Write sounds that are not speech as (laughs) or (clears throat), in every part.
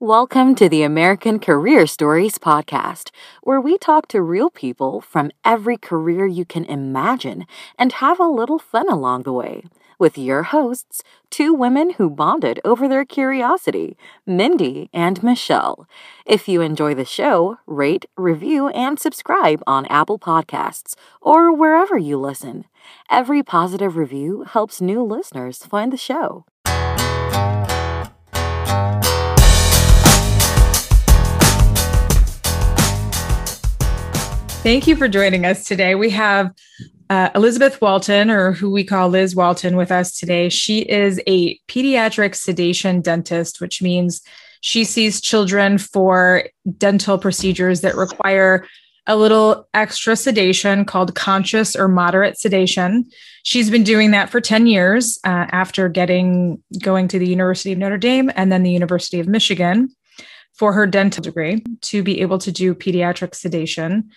Welcome to the American Career Stories podcast, where we talk to real people from every career you can imagine and have a little fun along the way. With your hosts, two women who bonded over their curiosity, Mindy and Michelle. If you enjoy the show, rate, review, and subscribe on Apple Podcasts or wherever you listen. Every positive review helps new listeners find the show. Thank you for joining us today. We have uh, Elizabeth Walton, or who we call Liz Walton, with us today. She is a pediatric sedation dentist, which means she sees children for dental procedures that require a little extra sedation called conscious or moderate sedation. She's been doing that for 10 years uh, after getting going to the University of Notre Dame and then the University of Michigan for her dental degree to be able to do pediatric sedation.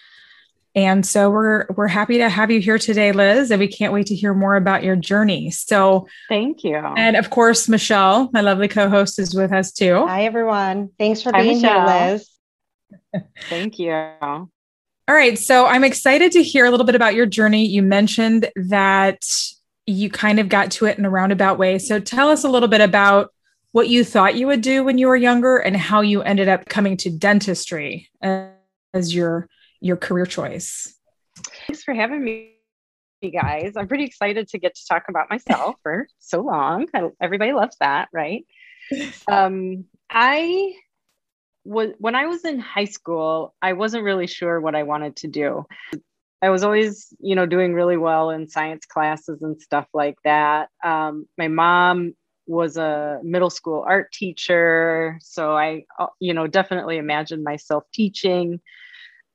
And so we're we're happy to have you here today, Liz, and we can't wait to hear more about your journey. So thank you. And of course, Michelle, my lovely co-host, is with us too. Hi, everyone. Thanks for Hi, being Michelle. here, Liz. (laughs) thank you. All right. So I'm excited to hear a little bit about your journey. You mentioned that you kind of got to it in a roundabout way. So tell us a little bit about what you thought you would do when you were younger and how you ended up coming to dentistry as your your career choice. Thanks for having me, you guys. I'm pretty excited to get to talk about myself for so long. everybody loves that, right? (laughs) Um, I was when I was in high school, I wasn't really sure what I wanted to do. I was always, you know, doing really well in science classes and stuff like that. Um, my mom was a middle school art teacher, so I, you know, definitely imagined myself teaching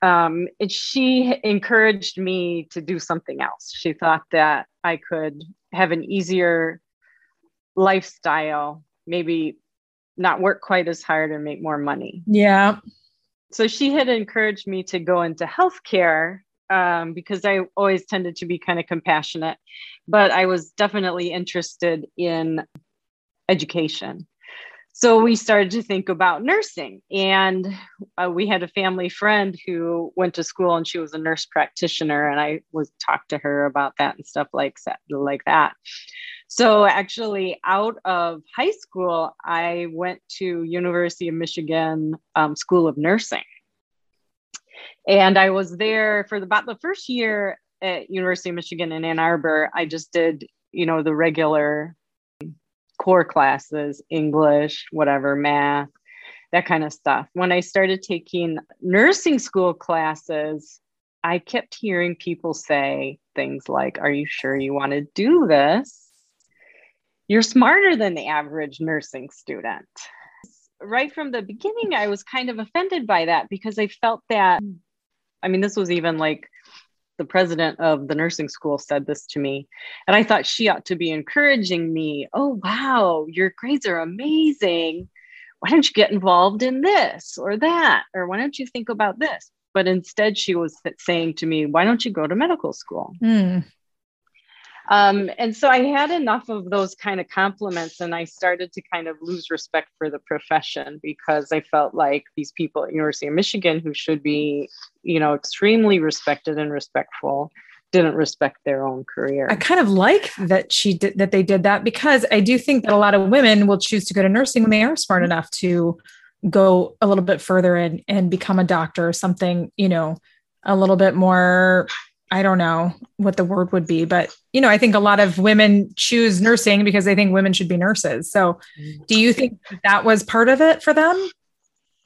um, she encouraged me to do something else. She thought that I could have an easier lifestyle, maybe not work quite as hard and make more money. Yeah. So she had encouraged me to go into healthcare um, because I always tended to be kind of compassionate, but I was definitely interested in education so we started to think about nursing and uh, we had a family friend who went to school and she was a nurse practitioner and i was talked to her about that and stuff like that like that. So actually out of high school i went to university of michigan um, school of nursing. And i was there for about the first year at university of michigan in ann arbor i just did you know the regular core classes, English, whatever, math, that kind of stuff. When I started taking nursing school classes, I kept hearing people say things like, Are you sure you want to do this? You're smarter than the average nursing student. Right from the beginning, I was kind of offended by that because I felt that, I mean, this was even like the president of the nursing school said this to me. And I thought she ought to be encouraging me. Oh, wow, your grades are amazing. Why don't you get involved in this or that? Or why don't you think about this? But instead, she was saying to me, Why don't you go to medical school? Mm. Um, and so I had enough of those kind of compliments, and I started to kind of lose respect for the profession because I felt like these people at University of Michigan, who should be, you know, extremely respected and respectful, didn't respect their own career. I kind of like that she did that they did that because I do think that a lot of women will choose to go to nursing when they are smart enough to go a little bit further and and become a doctor or something, you know, a little bit more I don't know what the word would be, but you know, I think a lot of women choose nursing because they think women should be nurses. So, do you think that was part of it for them?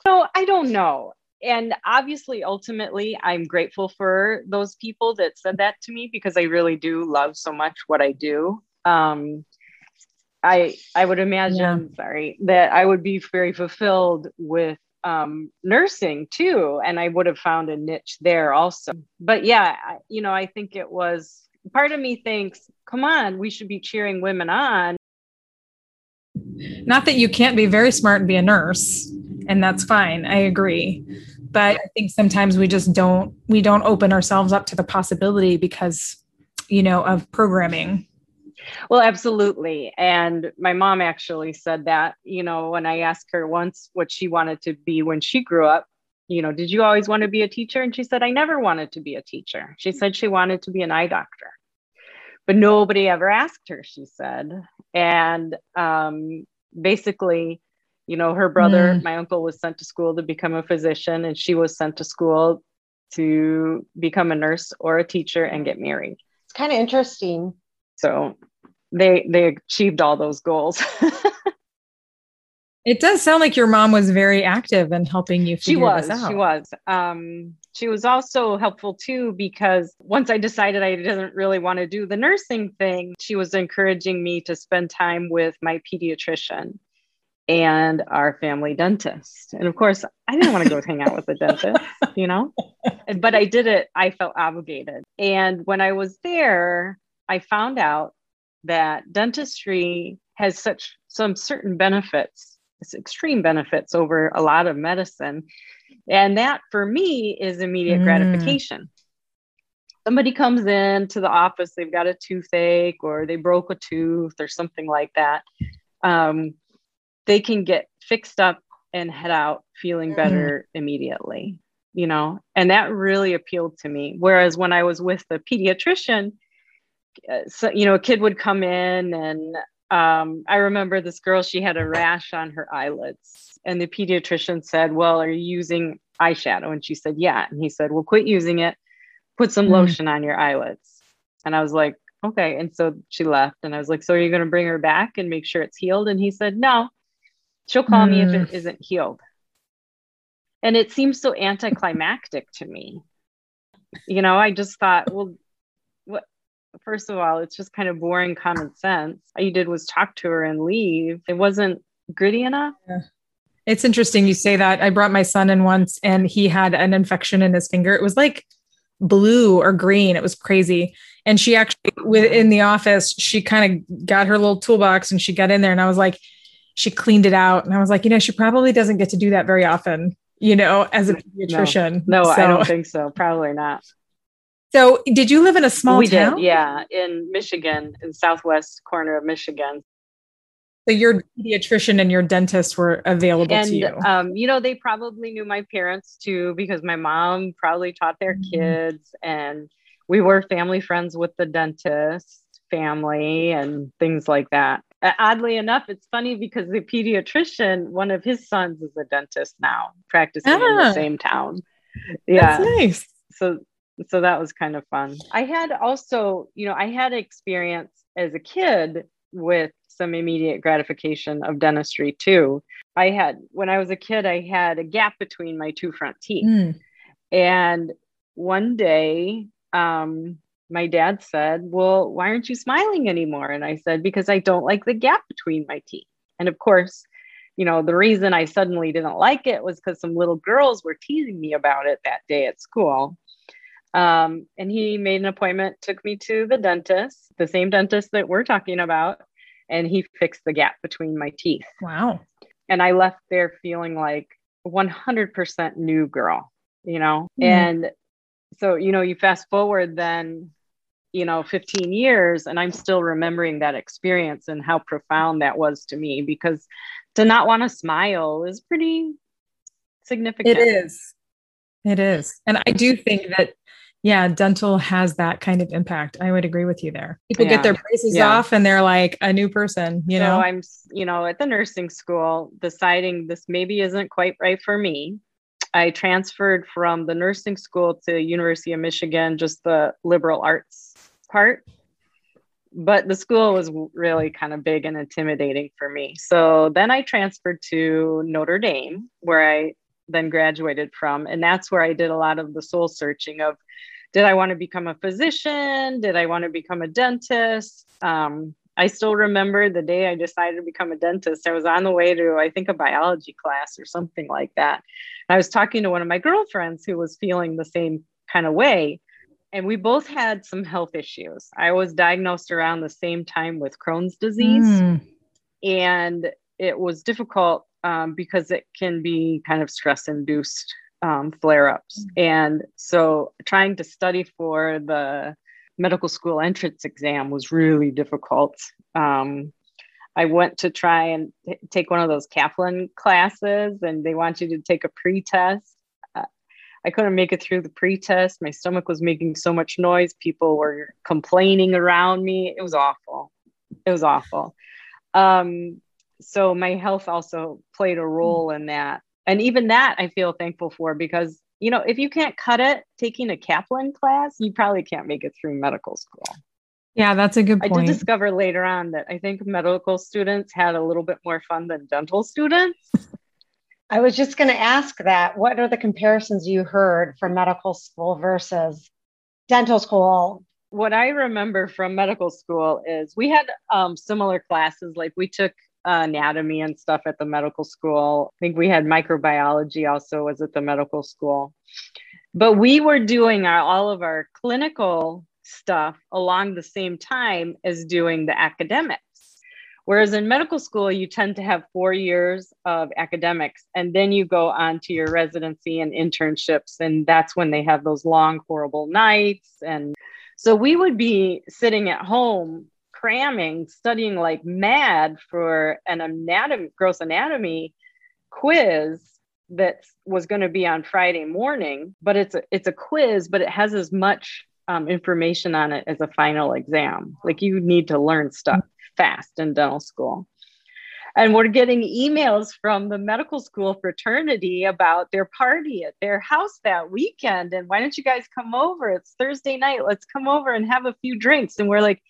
No, I don't know. And obviously, ultimately, I'm grateful for those people that said that to me because I really do love so much what I do. Um, I I would imagine, yeah. sorry, that I would be very fulfilled with um, nursing too, and I would have found a niche there also. But yeah, you know, I think it was part of me thinks, come on, we should be cheering women on. Not that you can't be very smart and be a nurse, and that's fine. I agree. But I think sometimes we just don't we don't open ourselves up to the possibility because you know of programming Well, absolutely. And my mom actually said that, you know, when I asked her once what she wanted to be when she grew up, you know, did you always want to be a teacher? And she said, I never wanted to be a teacher. She said she wanted to be an eye doctor, but nobody ever asked her, she said. And um, basically, you know, her brother, mm. my uncle, was sent to school to become a physician, and she was sent to school to become a nurse or a teacher and get married. It's kind of interesting. So they they achieved all those goals. (laughs) it does sound like your mom was very active in helping you she was, She was. Um, she was also helpful too because once I decided I didn't really want to do the nursing thing, she was encouraging me to spend time with my pediatrician and our family dentist. And of course, I didn't want to go (laughs) hang out with the dentist, you know, but I did it. I felt obligated. And when I was there, I found out that dentistry has such some certain benefits, extreme benefits over a lot of medicine. And that for me is immediate mm. gratification. Somebody comes in to the office, they've got a toothache or they broke a tooth or something like that. Um, they can get fixed up and head out feeling better mm. immediately, you know, and that really appealed to me. Whereas when I was with the pediatrician, so you know, a kid would come in and um, I remember this girl, she had a rash on her eyelids, and the pediatrician said, Well, are you using eyeshadow? And she said, Yeah. And he said, Well, quit using it, put some mm. lotion on your eyelids. And I was like, Okay. And so she left, and I was like, So are you going to bring her back and make sure it's healed? And he said, No, she'll call mm. me if it mm. isn't healed. And it seems so anticlimactic to me. You know, I just thought, well, first of all, it's just kind of boring common sense. All you did was talk to her and leave. It wasn't gritty enough. Yeah. It's interesting you say that. I brought my son in once and he had an infection in his finger. It was like blue or green. It was crazy. And she actually, within the office, she kind of got her little toolbox and she got in there. And I was like, she cleaned it out. And I was like, you know, she probably doesn't get to do that very often, you know, as a pediatrician. No, no so. I don't think so. Probably not. So, did you live in a small we town? Did, yeah, in Michigan, in southwest corner of Michigan. So your pediatrician and your dentist were available and, to you. Um, you know, they probably knew my parents too, because my mom probably taught their mm-hmm. kids, and we were family friends with the dentist family and things like that. Oddly enough, it's funny because the pediatrician, one of his sons, is a dentist now, practicing ah, in the ah. same town. Yeah, that's nice. So so that was kind of fun. I had also, you know, I had experience as a kid with some immediate gratification of dentistry too. I had, when I was a kid, I had a gap between my two front teeth. Mm. And one day, um, my dad said, Well, why aren't you smiling anymore? And I said, Because I don't like the gap between my teeth. And of course, you know, the reason I suddenly didn't like it was because some little girls were teasing me about it that day at school. Um, and he made an appointment, took me to the dentist, the same dentist that we're talking about, and he fixed the gap between my teeth. Wow. And I left there feeling like 100% new girl, you know? Mm. And so, you know, you fast forward then, you know, 15 years, and I'm still remembering that experience and how profound that was to me because to not want to smile is pretty significant. It is. It is. And I do think that yeah, dental has that kind of impact. I would agree with you there. People yeah. get their braces yeah. off and they're like a new person, you so know. I'm, you know, at the nursing school deciding this maybe isn't quite right for me. I transferred from the nursing school to University of Michigan, just the liberal arts part. But the school was really kind of big and intimidating for me. So then I transferred to Notre Dame, where I then graduated from. And that's where I did a lot of the soul searching of did I want to become a physician? Did I want to become a dentist? Um, I still remember the day I decided to become a dentist. I was on the way to, I think, a biology class or something like that. I was talking to one of my girlfriends who was feeling the same kind of way. And we both had some health issues. I was diagnosed around the same time with Crohn's disease. Mm. And it was difficult um, because it can be kind of stress induced um, flare ups. Mm. And so trying to study for the medical school entrance exam was really difficult. Um, I went to try and t- take one of those Kaplan classes, and they want you to take a pre-test. Uh, I couldn't make it through the pre-test. My stomach was making so much noise. People were complaining around me. It was awful. It was awful. Um, so my health also played a role in that, and even that I feel thankful for because you know if you can't cut it taking a Kaplan class, you probably can't make it through medical school. Yeah, that's a good point. I did discover later on that I think medical students had a little bit more fun than dental students. I was just going to ask that. What are the comparisons you heard from medical school versus dental school? What I remember from medical school is we had um, similar classes. Like we took anatomy and stuff at the medical school. I think we had microbiology also was at the medical school. But we were doing our, all of our clinical stuff along the same time as doing the academics. Whereas in medical school, you tend to have four years of academics, and then you go on to your residency and internships. And that's when they have those long, horrible nights. And so we would be sitting at home cramming, studying like mad for an anatomy, gross anatomy quiz that was going to be on Friday morning, but it's a, it's a quiz, but it has as much um, information on it as a final exam. Like you need to learn stuff fast in dental school. And we're getting emails from the medical school fraternity about their party at their house that weekend. And why don't you guys come over? It's Thursday night. Let's come over and have a few drinks. And we're like,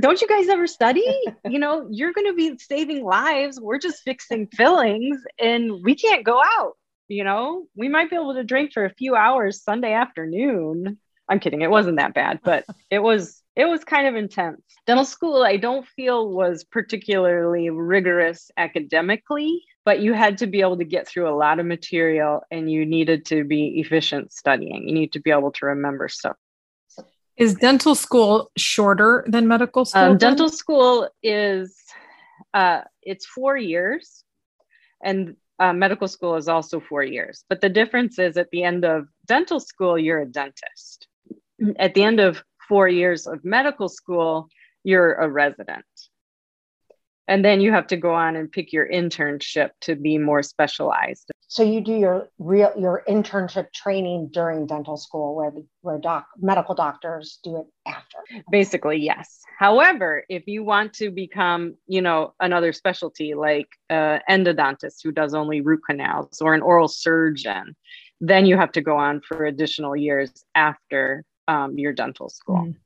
don't you guys ever study? (laughs) you know, you're going to be saving lives. We're just fixing fillings and we can't go out. You know, we might be able to drink for a few hours Sunday afternoon I'm kidding. It wasn't that bad, but (laughs) it was it was kind of intense. Dental school, I don't feel was particularly rigorous academically, but you had to be able to get through a lot of material and you needed to be efficient studying. You need to be able to remember stuff. Is dental school shorter than medical school? Um, dental school is uh, it's four years, and uh, medical school is also four years. But the difference is at the end of dental school, you're a dentist at the end of four years of medical school, you're a resident. And then you have to go on and pick your internship to be more specialized. So you do your real your internship training during dental school, where the, where doc medical doctors do it after. Basically, yes. However, if you want to become, you know, another specialty like uh, endodontist who does only root canals or an oral surgeon, then you have to go on for additional years after um, your dental school. Mm.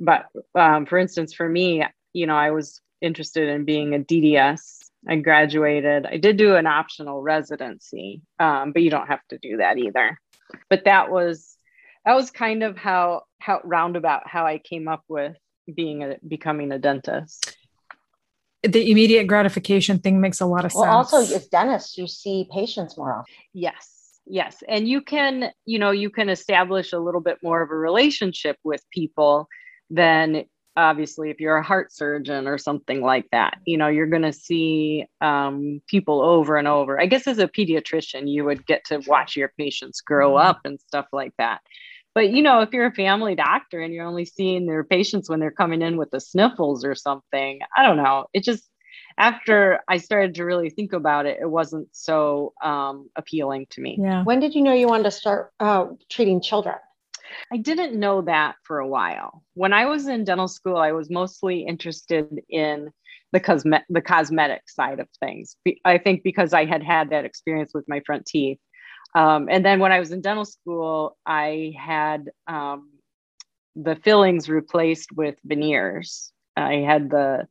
But um, for instance, for me, you know, I was interested in being a DDS. I graduated. I did do an optional residency, um, but you don't have to do that either. But that was that was kind of how how roundabout how I came up with being a becoming a dentist. The immediate gratification thing makes a lot of well, sense. Also, as dentists, you see patients more often. Yes yes and you can you know you can establish a little bit more of a relationship with people than obviously if you're a heart surgeon or something like that you know you're going to see um, people over and over i guess as a pediatrician you would get to watch your patients grow mm-hmm. up and stuff like that but you know if you're a family doctor and you're only seeing their patients when they're coming in with the sniffles or something i don't know it just after I started to really think about it, it wasn't so um, appealing to me. Yeah. When did you know you wanted to start uh, treating children? I didn't know that for a while. When I was in dental school, I was mostly interested in the cosme- the cosmetic side of things. I think because I had had that experience with my front teeth. Um, and then when I was in dental school, I had um, the fillings replaced with veneers. I had the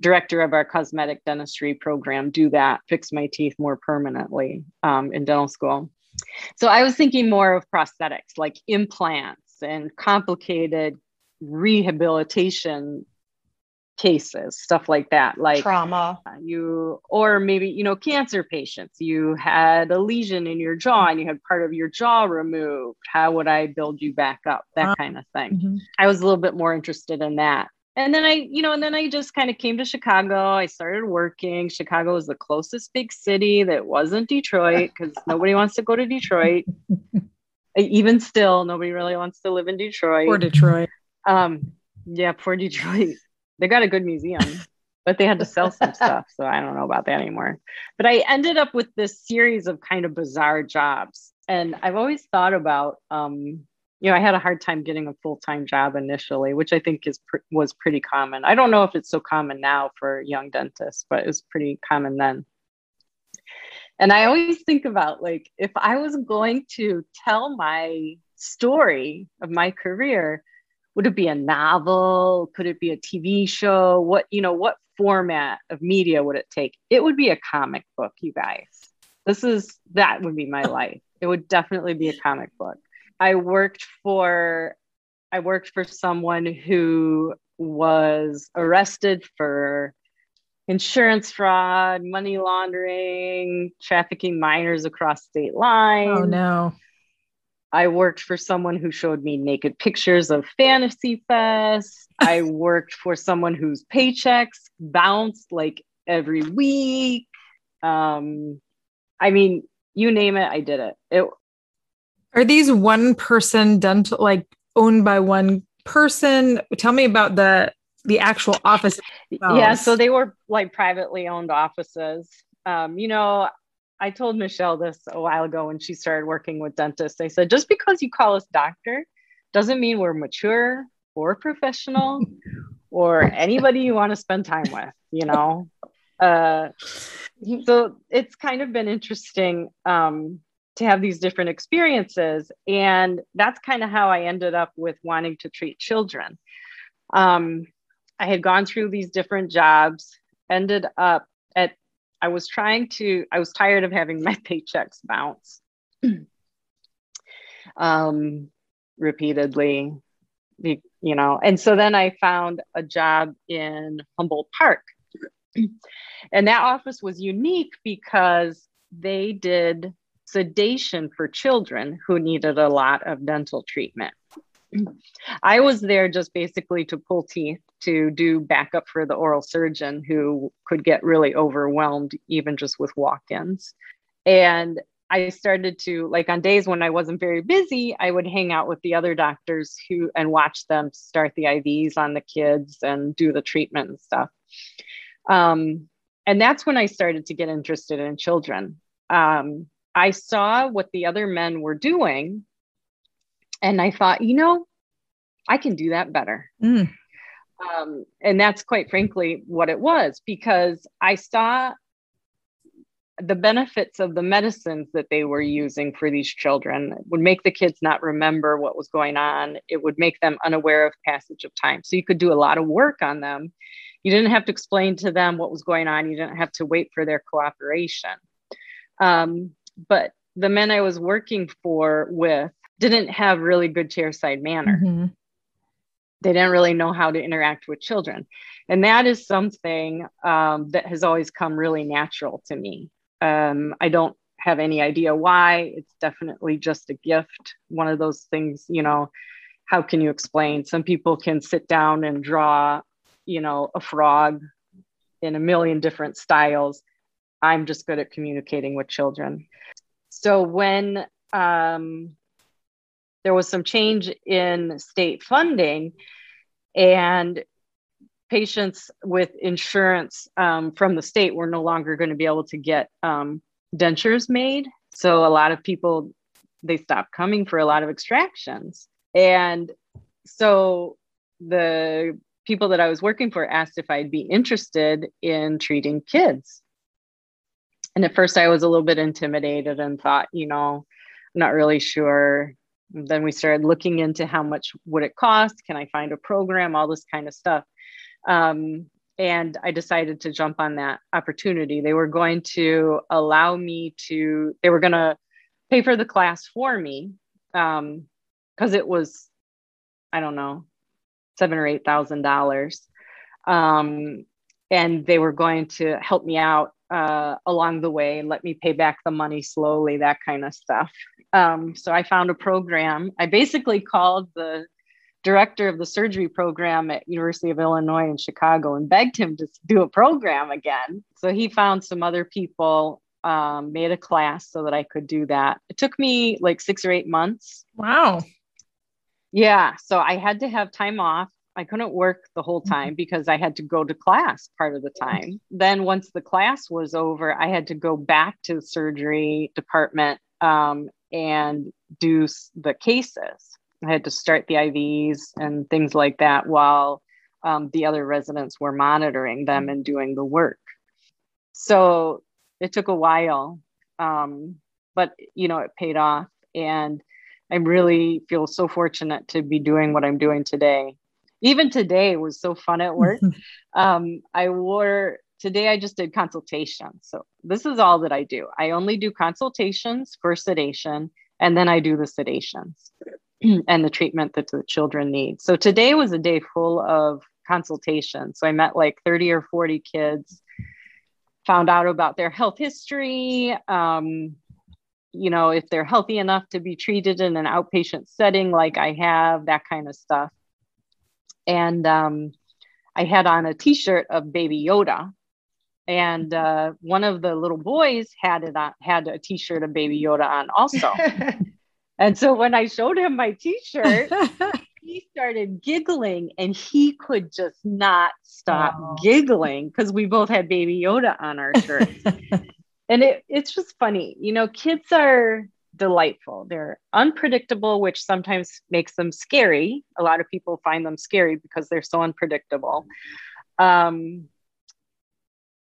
director of our cosmetic dentistry program do that, fix my teeth more permanently um, in dental school. So I was thinking more of prosthetics like implants and complicated rehabilitation cases stuff like that like trauma. you or maybe you know cancer patients. You had a lesion in your jaw and you had part of your jaw removed. How would i build you back up? That kind of thing. mm-hmm. i was a little bit more interested in that and then I, you know, and then I just kind of came to Chicago. I started working. Chicago was the closest big city that wasn't Detroit because (laughs) nobody wants to go to Detroit. (laughs) even still, nobody really wants to live in Detroit. Or Detroit. Um, yeah, poor Detroit. They got a good museum, but they had to sell some stuff. So I don't know about that anymore. But I ended up with this series of kind of bizarre jobs. And I've always thought about, um, you know, I had a hard time getting a full time job initially, which I think is pr- was pretty common. I don't know if it's so common now for young dentists, but it was pretty common then. And I always think about like if I was going to tell my story of my career, would it be a novel? Could it be a TV show? What, you know, what format of media would it take? It would be a comic book, you guys. This is that would be my life. It would definitely be a comic book. I worked for I worked for someone who was arrested for insurance fraud, money laundering, trafficking minors across state lines. Oh no. I worked for someone who showed me naked pictures of Fantasy Fest. (laughs) I worked for someone whose paychecks bounced like every week. Um, I mean, you name it, I did it. It are these one person dental like owned by one person? Tell me about the the actual office. Yeah, so they were like privately owned offices. Um, you know, I told Michelle this a while ago when she started working with dentists. I said, just because you call us doctor doesn't mean we're mature or professional (laughs) or anybody you want to spend time with, you know? Uh, so it's kind of been interesting um, to have these different experiences. And that's kind of how I ended up with wanting to treat children. Um, I had gone through these different jobs, ended up at I was trying to, I was tired of having (laughs) my paychecks bounce (clears throat) um, repeatedly, you know. And so then I found a job in Humboldt Park. (clears throat) and that office was unique because they did sedation for children who needed a lot of dental treatment. I was there just basically to pull teeth to do backup for the oral surgeon who could get really overwhelmed even just with walk ins. And I started to, like, on days when I wasn't very busy, I would hang out with the other doctors who and watch them start the IVs on the kids and do the treatment and stuff. Um, and that's when I started to get interested in children. Um, I saw what the other men were doing, and I thought, you know, I can do that better. Mm. Um, and that's quite frankly what it was because I saw the benefits of the medicines that they were using for these children it would make the kids not remember what was going on. It would make them unaware of passage of time. So you could do a lot of work on them. You didn't have to explain to them what was going on. You didn't have to wait for their cooperation. Um, but the men I was working for with didn't have really good chairside manner. Mm-hmm. They didn't really know how to interact with children. And that is something um, that has always come really natural to me. Um, i don't have any idea why. It's definitely just a gift one of those things you know how can you explain? Some people can sit down and draw you know a frog in a million different styles i'm just good at communicating with children. So when um, there was some change in state funding and patients with insurance um, from the state were no longer going to be able to get um, dentures made. So a lot of people they stopped coming for a lot of extractions. And so the people that i was working for asked if i'd be interested in treating kids and at first i was a little bit intimidated and thought you know i'm not really sure. Then we started looking into how much would it cost? Can i find a program? All this kind of stuff. Um, and i decided to jump on that opportunity. They were going to allow me to they were going to pay for the class for me because um, it was i don't know seven or eight thousand dollars. Um, and they were going to help me out uh, along the way, let me pay back the money slowly, that kind of stuff. Um, so I found a program. I basically called the director of the surgery program at University of Illinois in Chicago and begged him to do a program again. So he found some other people um, made a class so that I could do that. It took me like six or eight months. Wow. Yeah. So I had to have time off. I couldn't work the whole Mm-hmm. time because I had to go to class part of the time. Then once the class was over, I had to go back to the surgery department um, and do the cases. I had to start the IVs and things like that while um, the other residents were monitoring them and doing the work. So it took a while, um, but you know, it paid off. And I really feel so fortunate to be doing what I'm doing today. Even today was so fun at work. (laughs) um, I wore today, I just did consultations. So this is all that I do. I only do consultations for sedation, and then I do the sedations (clears throat) and the treatment that the children need. So today was a day full of consultations. So I met like 30 or 40 kids, found out about their health history. Um, you know, if they're healthy enough to be treated in an outpatient setting like I have, that kind of stuff. And um, I had on a t shirt of Baby Yoda. And uh, one of the little boys had it on, had a t-shirt of Baby Yoda on also. (laughs) and so when I showed him my t-shirt, (laughs) he started giggling and he could just not stop Wow. giggling because we both had baby yoda on our shirts (laughs) and it, it's just funny you know kids are delightful. They're unpredictable which sometimes makes them scary. A lot of people find them scary because they're so unpredictable. Um,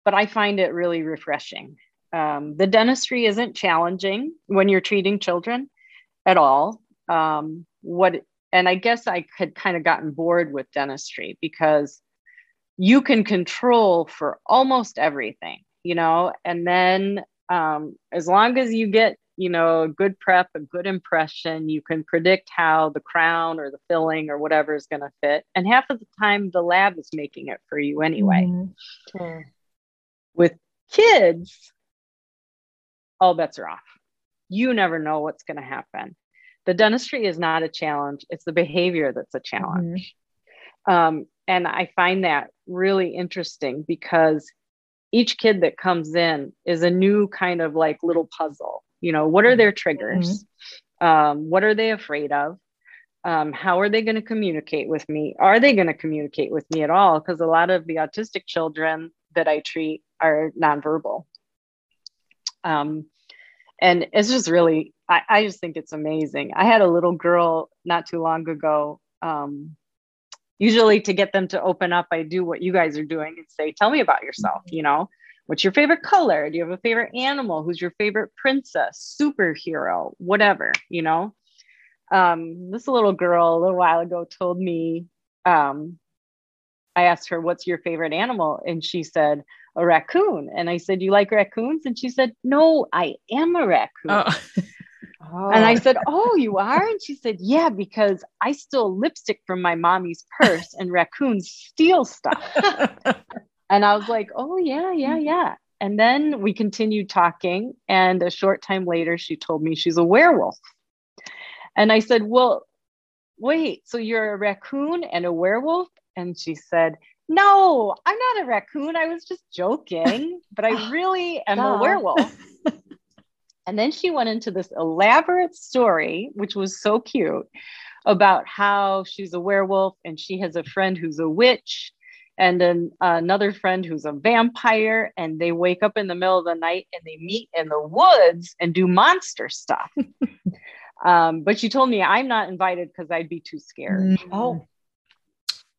but i find it really refreshing. Um, the dentistry isn't challenging when you're treating children at all. Um, what and I guess I had kind of gotten bored with dentistry because you can control for almost everything, you know, and then um, as long as you get, you know, a good prep, a good impression, you can predict how the crown or the filling or whatever is going to fit. And half of the time, the lab is making it for you anyway. Mhm. Hmm. With kids, all bets are off. You never know what's going to happen. The dentistry is not a challenge, it's the behavior that's a challenge. Um, and I find that really interesting because each kid that comes in is a new kind of like little puzzle. You know, what are their triggers? Um, what are they afraid of? Um, how are they going to communicate with me? Are they going to communicate with me at all? Because a lot of the autistic children that I treat are nonverbal. Um, and it's just really, I, I just think it's amazing. I had a little girl not too long ago. Um, usually, to get them to open up, I do what you guys are doing and say, Tell me about yourself. You know, what's your favorite color? Do you have a favorite animal? Who's your favorite princess, superhero, whatever, you know? Um, this little girl a little while ago told me, um, I asked her, What's your favorite animal? And she said, A raccoon. And I said, You like raccoons? And she said, No, I am a raccoon. Oh. Oh. And I said, Oh, you are? And she said, Yeah, because I steal lipstick from my mommy's purse and raccoons steal stuff. (laughs) And I was like, Oh, yeah, yeah, mm-hmm. yeah. And then we continued talking. And a short time later, she told me she's a werewolf. And I said, Well, wait, so you're a raccoon and a werewolf? And she said, No, I'm not a raccoon. I was just joking, (laughs) but I oh, really am a werewolf. (laughs) And then she went into this elaborate story, which was so cute, about how she's a werewolf and she has a friend who's a witch and then another friend who's a vampire. And they wake up in the middle of the night and they meet in the woods and do monster stuff. (laughs) um, but she told me I'm not invited because I'd be too scared. Oh.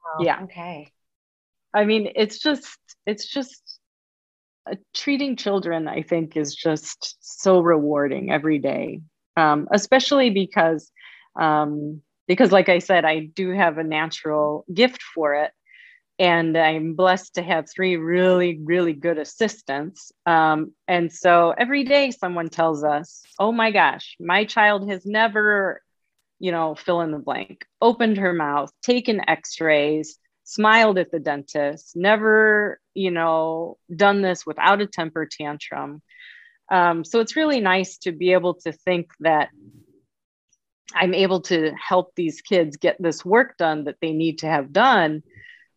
Wow. Yeah. Okay. I mean, it's just, it's just uh, treating children, I think, is just so rewarding every day, um, especially because, um, because, like I said, I do have a natural gift for it. And I'm blessed to have three really, really good assistants. Um, and so every day someone tells us, oh my gosh, my child has never, you know, fill in the blank, opened her mouth, taken x rays, smiled at the dentist, never, you know, done this without a temper tantrum. Um, so it's really nice to be able to think that I'm able to help these kids get this work done that they need to have done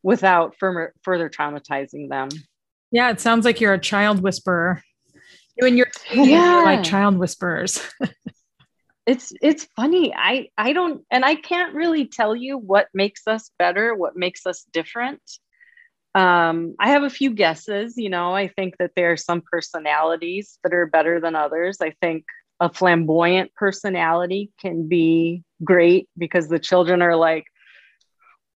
without further, further traumatizing them. Yeah, it sounds like you're a child whisperer. You and your yeah, like child whisperers. (laughs) it's it's funny. I I don't and I can't really tell you what makes us better, what makes us different. Um, I have a few guesses. You know, I think that there are some personalities that are better than others. I think a flamboyant personality can be great because the children are like,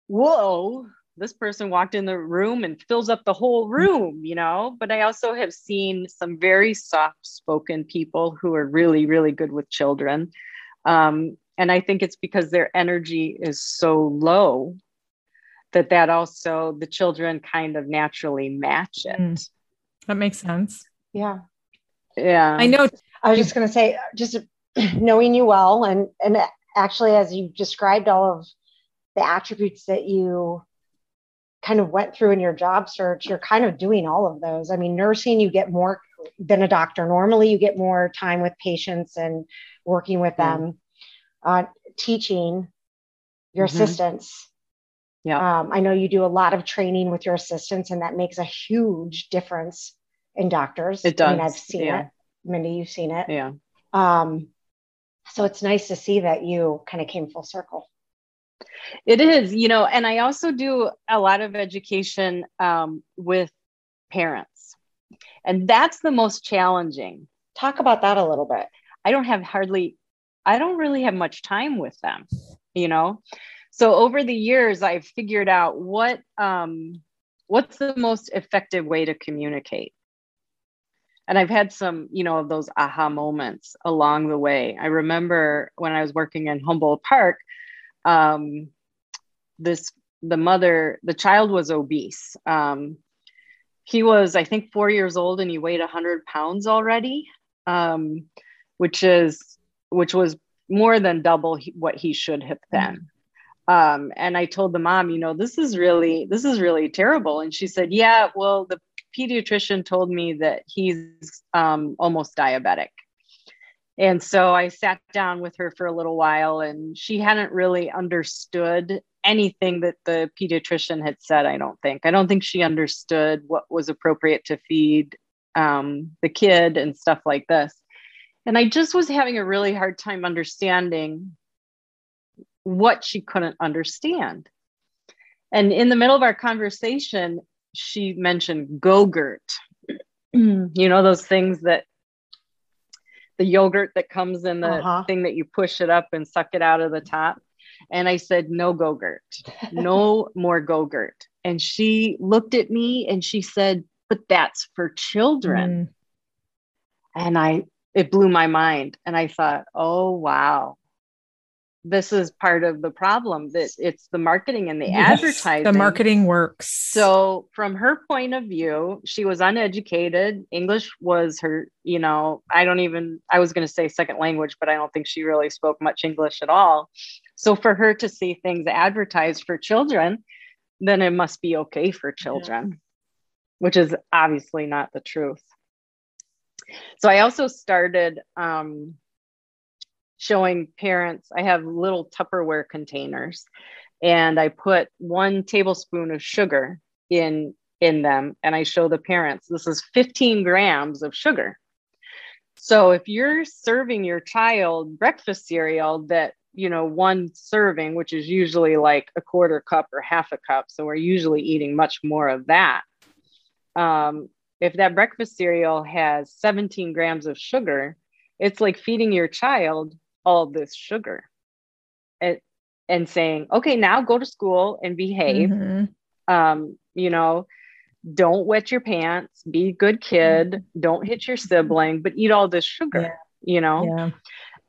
whoa, this person walked in the room and fills up the whole room, you know. But I also have seen some very soft spoken people who are really, really good with children. Um, and I think it's because their energy is so low that that also the children kind of naturally match it. Mm, that makes sense. Yeah. Yeah. I know. I was just going to say, just (clears throat) knowing you well, and and actually, as you described all of the attributes that you kind of went through in your job search, you're kind of doing all of those. I mean, nursing, you get more than a doctor. Normally, you get more time with patients and working with them. Uh, teaching your mm-hmm. assistants. Yeah. Um, I know you do a lot of training with your assistants, and that makes a huge difference in doctors. It does. I mean, I've seen yeah. it. Mindy, you've seen it. Yeah. Um, so it's nice to see that you kind of came full circle. It is, you know, and I also do a lot of education um, with parents, and that's the most challenging. Talk about that a little bit. I don't have hardly, I don't really have much time with them, you know. So over the years, I've figured out what um, what's the most effective way to communicate. And I've had some, you know, of those aha moments along the way. I remember when I was working in Humboldt Park, um, this the mother the child was obese. Um, he was i think four years old and he weighed 100 pounds already um, which is which was more than double he, what he should have been. Um, and i told the mom you know this is really this is really terrible. And she said yeah well the pediatrician told me that he's um, almost diabetic and so I sat down with her for a little while, and she hadn't really understood anything that the pediatrician had said. I don't think. I don't think she understood what was appropriate to feed um, the kid and stuff like this. And I just was having a really hard time understanding what she couldn't understand. And in the middle of our conversation, she mentioned Go-Gurt. (clears throat) you know, those things that the yogurt that comes in the uh-huh. thing that you push it up and suck it out of the top. And I said, no Go-Gurt, no (laughs) more Go-Gurt. And she looked at me and she said, but that's for children. Mm. And I, it blew my mind. And I thought, oh, wow, this is part of the problem that it's the marketing and the yes, advertising. The marketing works. So, from her point of view, she was uneducated. English was her, you know, I don't even, I was going to say second language, but I don't think she really spoke much English at all. So, for her to see things advertised for children, then it must be okay for children, yeah. which is obviously not the truth. So, I also started, um, showing parents I have little Tupperware containers and I put one tablespoon of sugar in in them and I show the parents this is 15 grams of sugar. So if you're serving your child breakfast cereal that you know one serving which is usually like a quarter cup or half a cup so we're usually eating much more of that um, if that breakfast cereal has 17 grams of sugar it's like feeding your child all this sugar and, and saying, okay, now go to school and behave. Mm-hmm. Um, you know, don't wet your pants, be a good kid, mm-hmm. don't hit your sibling, but eat all this sugar, yeah. you know? Yeah.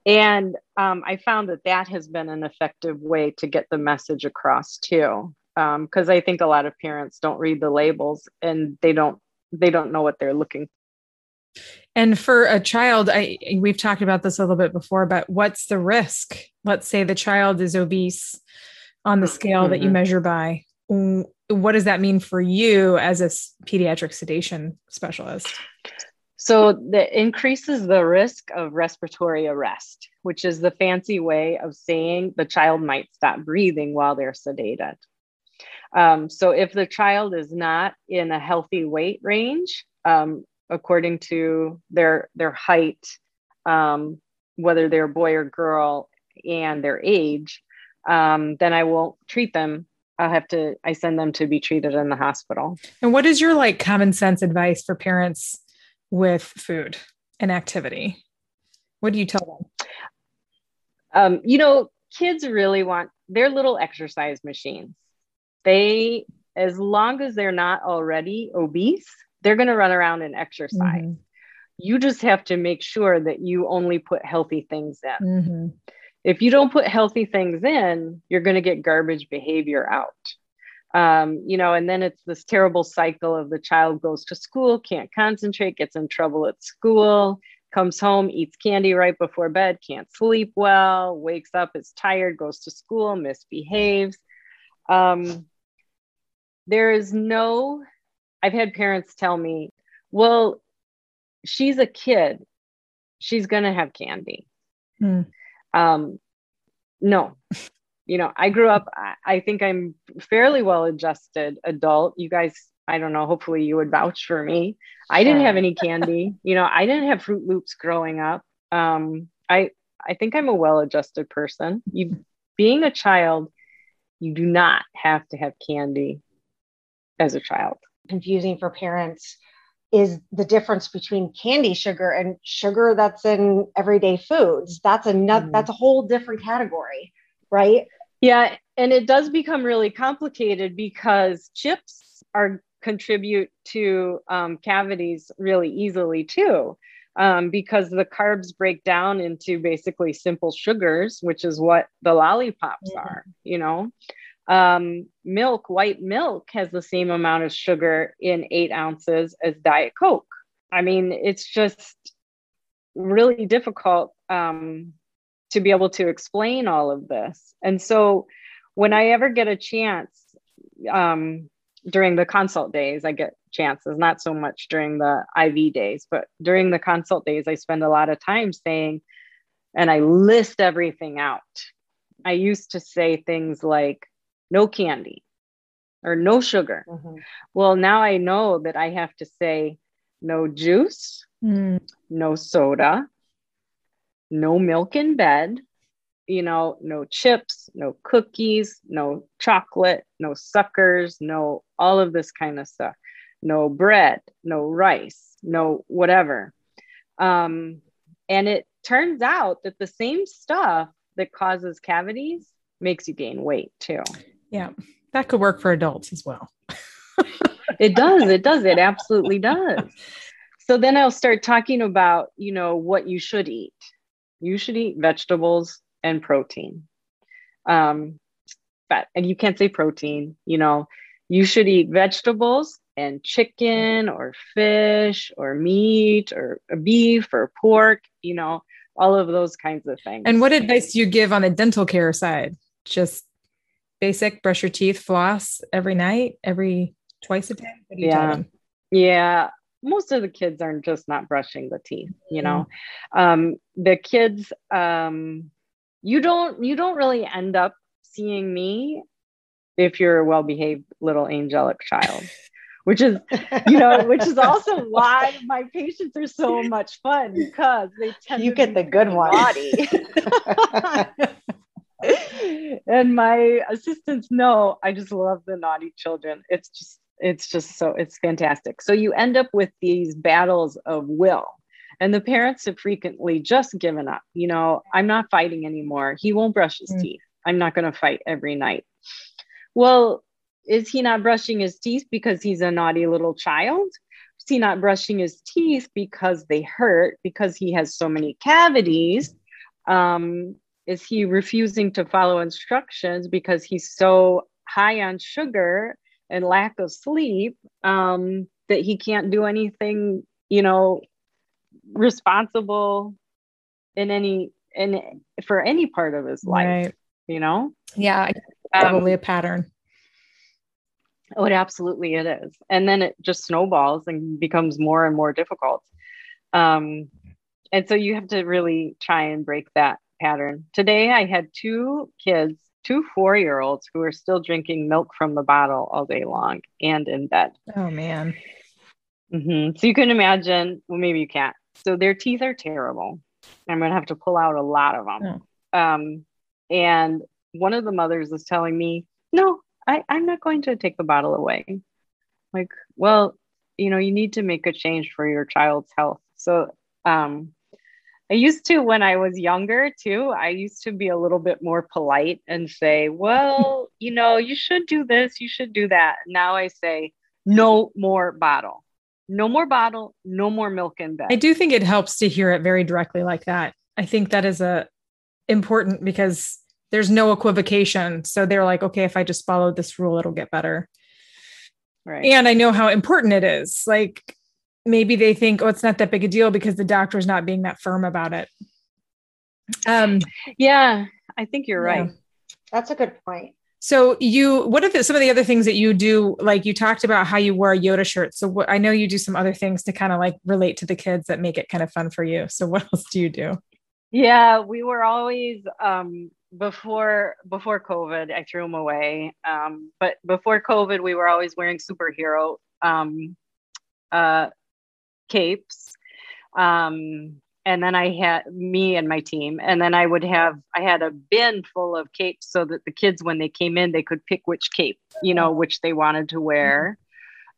And um, I found that that has been an effective way to get the message across too. Because um, I think a lot of parents don't read the labels and they don't they don't know what they're looking and for a child, I we've talked about this a little bit before, but what's the risk? Let's say the child is obese on the scale mm-hmm. that you mm-hmm. measure by. What does that mean for you as a pediatric sedation specialist? So that increases the risk of respiratory arrest, which is the fancy way of saying the child might stop breathing while they're sedated. Um, so if the child is not in a healthy weight range, um, according to their their height, um, whether they're boy or girl, and their age, um, then I won't treat them. I'll have to. I send them to be treated in the hospital. And what is your like common sense advice for parents with food and activity? What do you tell them? Um, you know, kids really want their little exercise machines. They, as long as they're not already obese, they're going to run around and exercise. Mm-hmm. You just have to make sure that you only put healthy things in. Mm-hmm. If you don't put healthy things in, you're going to get garbage behavior out. Um, you know, and then it's this terrible cycle of the child goes to school, can't concentrate, gets in trouble at school, comes home, eats candy right before bed, can't sleep well, wakes up, is tired, goes to school, misbehaves. Um, there is no, I've had parents tell me, well, she's a kid, she's going to have candy. Hmm. Um, no, you know, I grew up, I, I think I'm fairly well adjusted adult. You guys I don't know, hopefully you would vouch for me. I didn't have any candy. you know, I didn't have Froot Loops growing up. Um, I I think I'm a well-adjusted person. You being a child, you do not have to have candy as a child. Confusing for parents is the difference between candy sugar and sugar that's in everyday foods. That's another mm. that's a whole different category, right? Yeah, and it does become really complicated because chips are contribute to um, cavities really easily too. Um, because the carbs break down into basically simple sugars, which is what the lollipops yeah. are, you know. Um, milk, white milk has the same amount of sugar in eight ounces as Diet Coke. I mean, it's just really difficult um, to be able to explain all of this. And so when I ever get a chance, um, during the consult days, I get chances, not so much during the IV days, but during the consult days, I spend a lot of time saying, and I list everything out. I used to say things like, no candy or no sugar. Mm-hmm. Well, now I know that I have to say, no juice, mm. no soda, no milk in bed, you know, no chips, no cookies, no chocolate, no suckers, no all of this kind of stuff, no bread, no rice, no whatever. Um, and it turns out that the same stuff that causes cavities makes you gain weight too. Yeah, that could work for adults as well. it does. It does. It absolutely does. So then I'll start talking about, you know, what you should eat. You should eat vegetables, and protein. Um, fat, and you can't say protein, you know, you should eat vegetables and chicken or fish or meat or beef or pork, you know, all of those kinds of things. And what advice do you give on the dental care side? Just basic brush your teeth, floss every night, every twice a day? yeah. Yeah most of the kids are just not brushing the teeth you know mm. um, the kids um, you don't you don't really end up seeing me if you're a well-behaved little angelic child which is you know which is also why my patients are so much fun because they tend you get the good one (laughs) (laughs) and my assistants know i just love the naughty children it's just it's just so it's fantastic so you end up with these battles of will and the parents have frequently just given up. You know, I'm not fighting anymore. He won't brush his mm. teeth. I'm not going to fight every night. Well, is he not brushing his teeth because he's a naughty little child? Is he not brushing his teeth because they hurt, because he has so many cavities? Um, is he refusing to follow instructions because he's so high on sugar and lack of sleep um, that he can't do anything, you know, responsible in any in for any part of his life right. you know? Yeah. Probably um, a pattern. Oh it absolutely it is. And then it just snowballs and becomes more and more difficult. Um and so you have to really try and break that pattern today i had two kids two four year olds who are still drinking milk from the bottle all day long and in bed oh man Mm-hmm. So you can imagine, well, maybe you can't. So their teeth are terrible. I'm going to have to pull out a lot of them. Oh. Um, and one of the mothers is telling me, no, I, I'm not going to take the bottle away. Like, well, you know, you need to make a change for your child's health. So um, I used to, when I was younger too, I used to be a little bit more polite and say, well, you know, you should do this, you should do that. Now I say, no more bottle, no more bottle, no more milk in bed. I do think it helps to hear it very directly like that. I think that is a important because there's no equivocation. So they're like, okay, if I just follow this rule, it'll get better. Right. And I know how important it is. Like maybe they think, oh, it's not that big a deal because the doctor's not being that firm about it. Um, yeah, I think you're right. That's a good point. So you, what are the, some of the other things that you do? Like you talked about how you wear a Yoda shirt. So what, I know you do some other things to kind of like relate to the kids that make it kind of fun for you. So what (laughs) else do you do? Yeah, we were always um, before before COVID. I threw them away, um, but before COVID, we were always wearing superhero um, uh, capes. Um, and then I had me and my team, and then I would have I had a bin full of capes so that the kids, when they came in, they could pick which cape, you know, which they wanted to wear,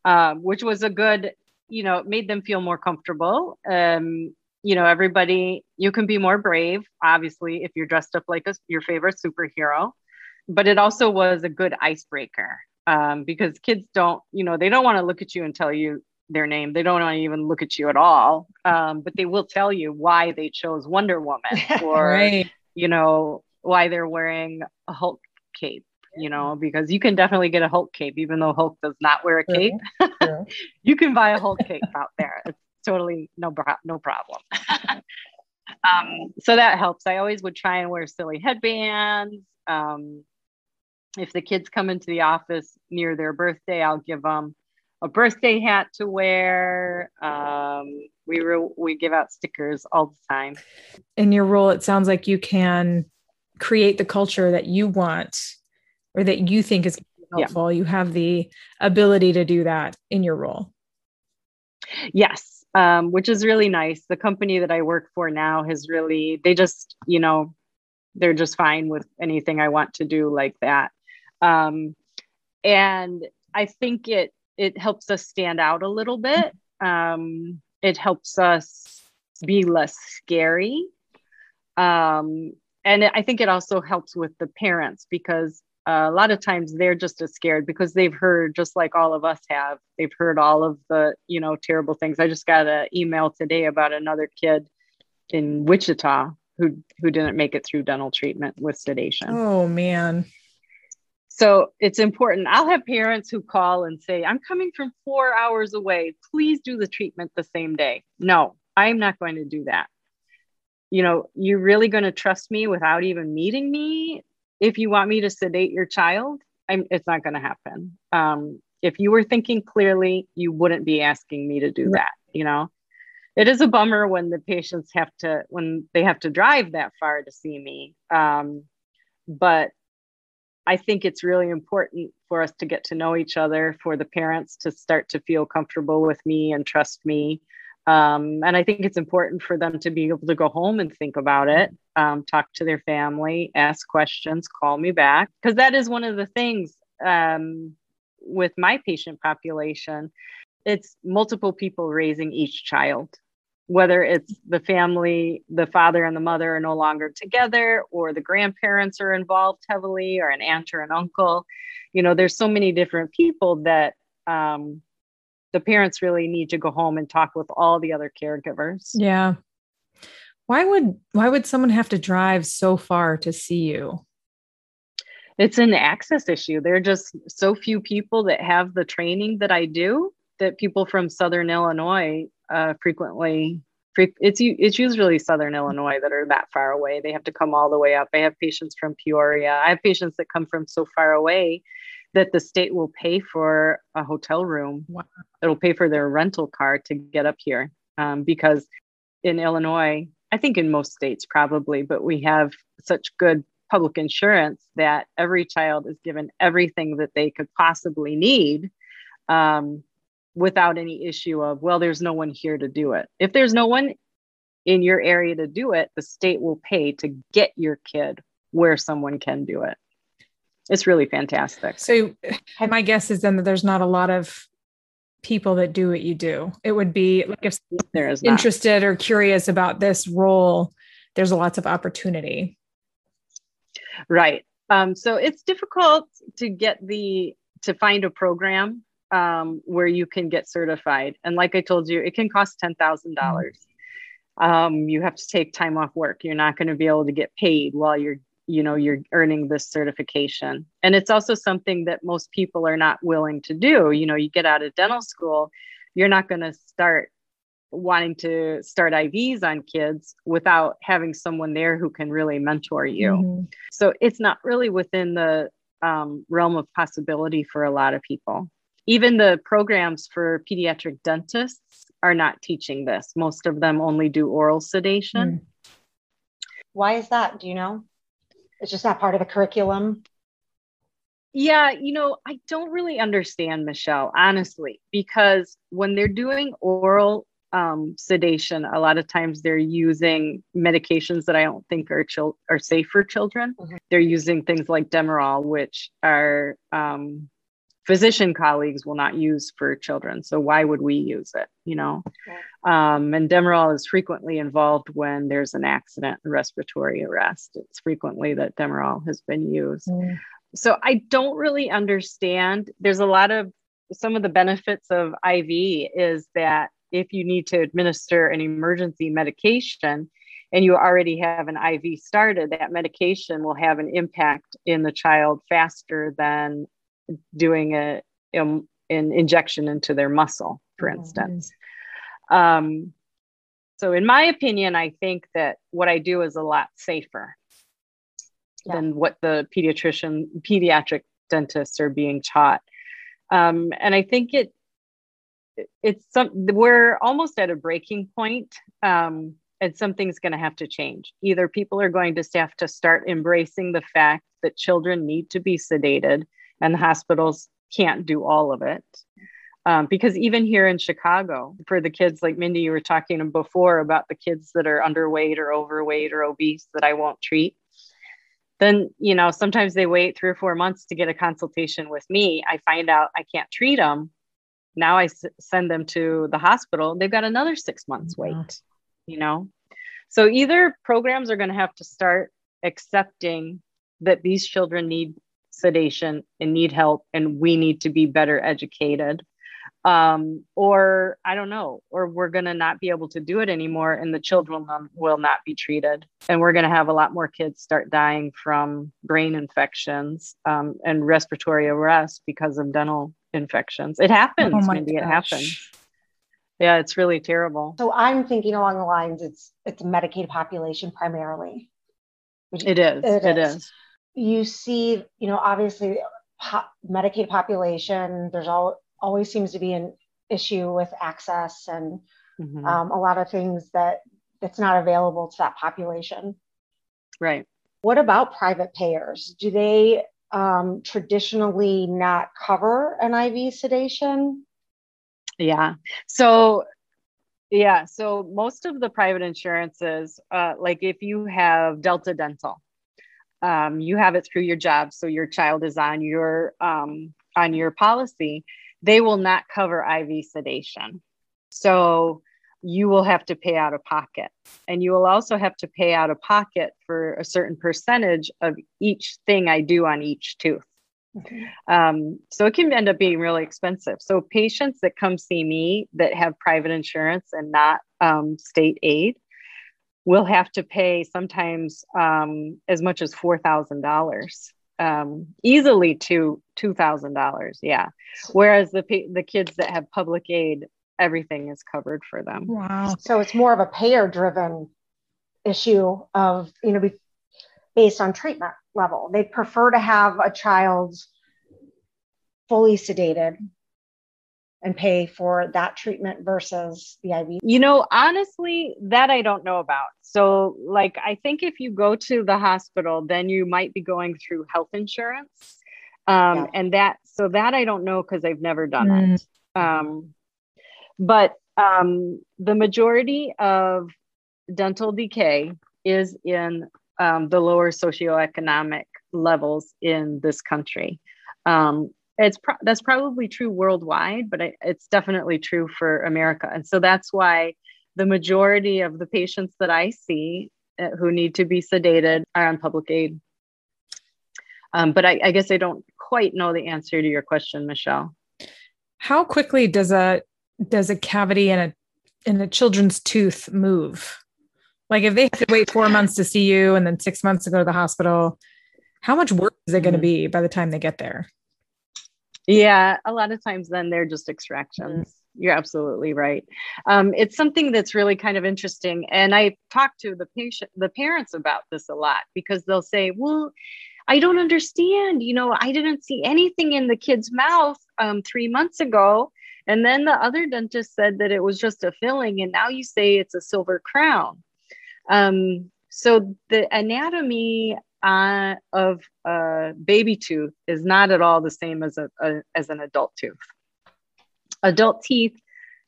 um, which was a good, you know, it made them feel more comfortable. Um, you know, everybody, you can be more brave, obviously, if you're dressed up like a, your favorite superhero, but it also was a good icebreaker um, because kids don't, you know, they don't want to look at you and tell you their name. They don't even look at you at all, um, but they will tell you why they chose Wonder Woman (laughs) or, right. you know, why they're wearing a Hulk cape. You know, because you can definitely get a Hulk cape, even though Hulk does not wear a cape. Yeah. (laughs) you can buy a Hulk cape out there. It's totally no no problem. (laughs) um, so that helps. I always would try and wear silly headbands. Um, if the kids come into the office near their birthday, I'll give them a birthday hat to wear. Um, we re- we give out stickers all the time. In your role, it sounds like you can create the culture that you want or that you think is helpful. Yeah. You have the ability to do that in your role. Yes, um, which is really nice. The company that I work for now has really, they just, you know, they're just fine with anything I want to do like that. Um, and I think it it helps us stand out a little bit. Um, it helps us be less scary. Um, and I think it also helps with the parents because uh, a lot of times they're just as scared because they've heard just like all of us have they've heard all of the you know terrible things i just got an email today about another kid in wichita who who didn't make it through dental treatment with sedation oh man so it's important i'll have parents who call and say i'm coming from four hours away please do the treatment the same day no i'm not going to do that you know you're really going to trust me without even meeting me if you want me to sedate your child, I'm, it's not going to happen. Um, if you were thinking clearly, you wouldn't be asking me to do that. You know, it is a bummer when the patients have to when they have to drive that far to see me. Um, but I think it's really important for us to get to know each other, for the parents to start to feel comfortable with me and trust me. Um, and I think it's important for them to be able to go home and think about it, um, talk to their family, ask questions, call me back. Because that is one of the things um, with my patient population. It's multiple people raising each child, whether it's the family, the father and the mother are no longer together, or the grandparents are involved heavily, or an aunt or an uncle. You know, there's so many different people that um, the parents really need to go home and talk with all the other caregivers. Yeah. Why would why would someone have to drive so far to see you? It's an access issue. There are just so few people that have the training that I do that people from Southern Illinois uh, frequently it's it's usually southern illinois that are that far away they have to come all the way up i have patients from peoria i have patients that come from so far away that the state will pay for a hotel room. Wow. It'll pay for their rental car to get up here um, because in Illinois, I think in most states probably, but we have such good public insurance that every child is given everything that they could possibly need. Um, without any issue of, well, there's no one here to do it. If there's no one in your area to do it, the state will pay to get your kid where someone can do it. It's really fantastic. So, my guess is then that there's not a lot of people that do what you do. It would be like if there is interested or curious about this role, there's lots of opportunity. Right. Um, so it's difficult to get the to find a program um, where you can get certified. And like I told you, it can cost ten thousand dollars. Um, you have to take time off work. You're not going to be able to get paid while you're you know you're earning this certification and it's also something that most people are not willing to do you know you get out of dental school you're not going to start wanting to start IVs on kids without having someone there who can really mentor you. Mm-hmm. So it's not really within the um, realm of possibility for a lot of people. Even the programs for pediatric dentists are not teaching this. Most of them only do oral sedation. Mm. Why is that? Do you know? It's just not part of the curriculum. Yeah, you know, I don't really understand, Michelle, honestly, because when they're doing oral um, sedation, a lot of times they're using medications that I don't think are chil- are safe for children. Mm-hmm. They're using things like Demerol, which are um, physician colleagues will not use for children. So why would we use it? You know, um, and Demerol is frequently involved when there's an accident and respiratory arrest. It's frequently that Demerol has been used. Mm. So I don't really understand. There's a lot of some of the benefits of IV is that if you need to administer an emergency medication and you already have an IV started, that medication will have an impact in the child faster than doing a, an injection into their muscle, for mm-hmm. instance. Mm-hmm. Um, so, in my opinion, I think that what I do is a lot safer yeah. than what the pediatrician, pediatric dentists are being taught. Um, and I think it it's some we're almost at a breaking point um, and something's going to have to change either people are going to have to start embracing the fact that children need to be sedated and the hospitals can't do all of it. Um, because even here in chicago for the kids like mindy you were talking before about the kids that are underweight or overweight or obese that i won't treat then you know sometimes they wait three or four months to get a consultation with me. I find out i can't treat them. Now I s- send them to the hospital. They've got another six months wait you know? So either programs are going to have to start accepting that these children need sedation and need help and we need to be better educated um, or i don't know or we're going to not be able to do it anymore and the children will not be treated and we're going to have a lot more kids start dying from brain infections um, and respiratory arrest because of dental infections. It happens, oh Mindy. Gosh. It happens. Yeah, it's really terrible. So I'm thinking along the lines it's it's a Medicaid population primarily. It is. It, it is. is. You see, you know, obviously Medicaid population, there's all always seems to be an issue with access and mm-hmm. um, a lot of things that that's not available to that population. Right. What about private payers? Do they um, traditionally not cover an IV sedation? Yeah. So, yeah. So, most of the private insurances, uh, like if you have Delta Dental, um, you have it through your job. So, your child is on your um, on your policy. They will not cover IV sedation. So, you will have to pay out of pocket. And you will also have to pay out of pocket for a certain percentage of each thing I do on each tooth. Okay. Um, so it can end up being really expensive. So patients that come see me that have private insurance and not um, state aid will have to pay sometimes um, as much as four thousand dollars, um, easily to two thousand dollars. Yeah. Whereas the the kids that have public aid everything is covered for them. Wow. So it's more of a payer driven issue of, you know, based on treatment level. They prefer to have a child fully sedated and pay for that treatment versus the IV? You know, honestly, that I don't know about. So, like, I think if you go to the hospital, then you might be going through health insurance. Um, yeah. And that, so that I don't know because I've never done mm. it. Um, but um, the majority of dental decay is in um, the lower socioeconomic levels in this country. Um, it's pro- that's probably true worldwide, but it's definitely true for America, and so that's why the majority of the patients that I see uh, who need to be sedated are on public aid. Um, but I, I guess I don't quite know the answer to your question, Michelle. How quickly does a does a cavity in a in a children's tooth move? Like if they have to wait four months to see you and then six months to go to the hospital, how much work is it going to mm-hmm. be by the time they get there? Yeah, a lot of times then they're just extractions. Mm-hmm. You're absolutely right. Um, it's something that's really kind of interesting, and I talk to the patient, the parents about this a lot because they'll say, "Well, I don't understand. You know, I didn't see anything in the kid's mouth um, three months ago, and then the other dentist said that it was just a filling, and now you say it's a silver crown." Um, so the anatomy uh, of a baby tooth is not at all the same as a, a, as an adult tooth. Adult teeth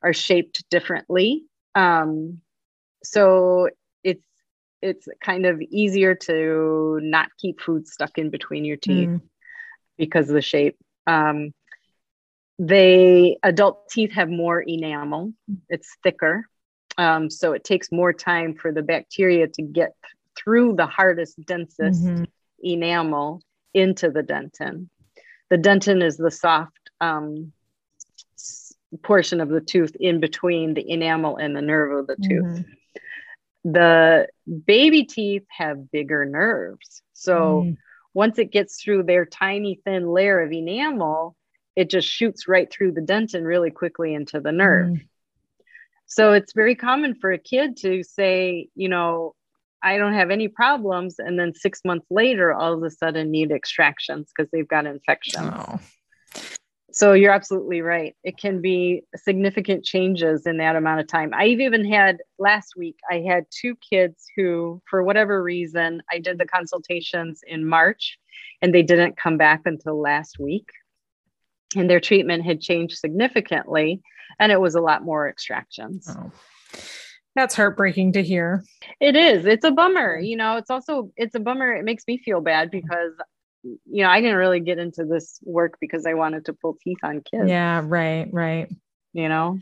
are shaped differently, um, so it's it's kind of easier to not keep food stuck in between your teeth mm. because of the shape. Um, they adult teeth have more enamel; it's thicker, um, so it takes more time for the bacteria to get through the hardest, densest mm-hmm. enamel into the dentin. The dentin is the soft um, portion of the tooth in between the enamel and the nerve of the tooth. Mm-hmm. The baby teeth have bigger nerves. So mm. once it gets through their tiny, thin layer of enamel, it just shoots right through the dentin really quickly into the nerve. Mm. So it's very common for a kid to say, you know, I don't have any problems. And then six months later, all of a sudden need extractions because they've got infections. Oh. So you're absolutely right. It can be significant changes in that amount of time. I've even had last week, I had two kids who, for whatever reason, I did the consultations in March and they didn't come back until last week. And their treatment had changed significantly and it was a lot more extractions. Oh. That's heartbreaking to hear. It is. It's a bummer. You know, it's also it's a bummer. It makes me feel bad because you know, I didn't really get into this work because I wanted to pull teeth on kids. Yeah, right, right. You know.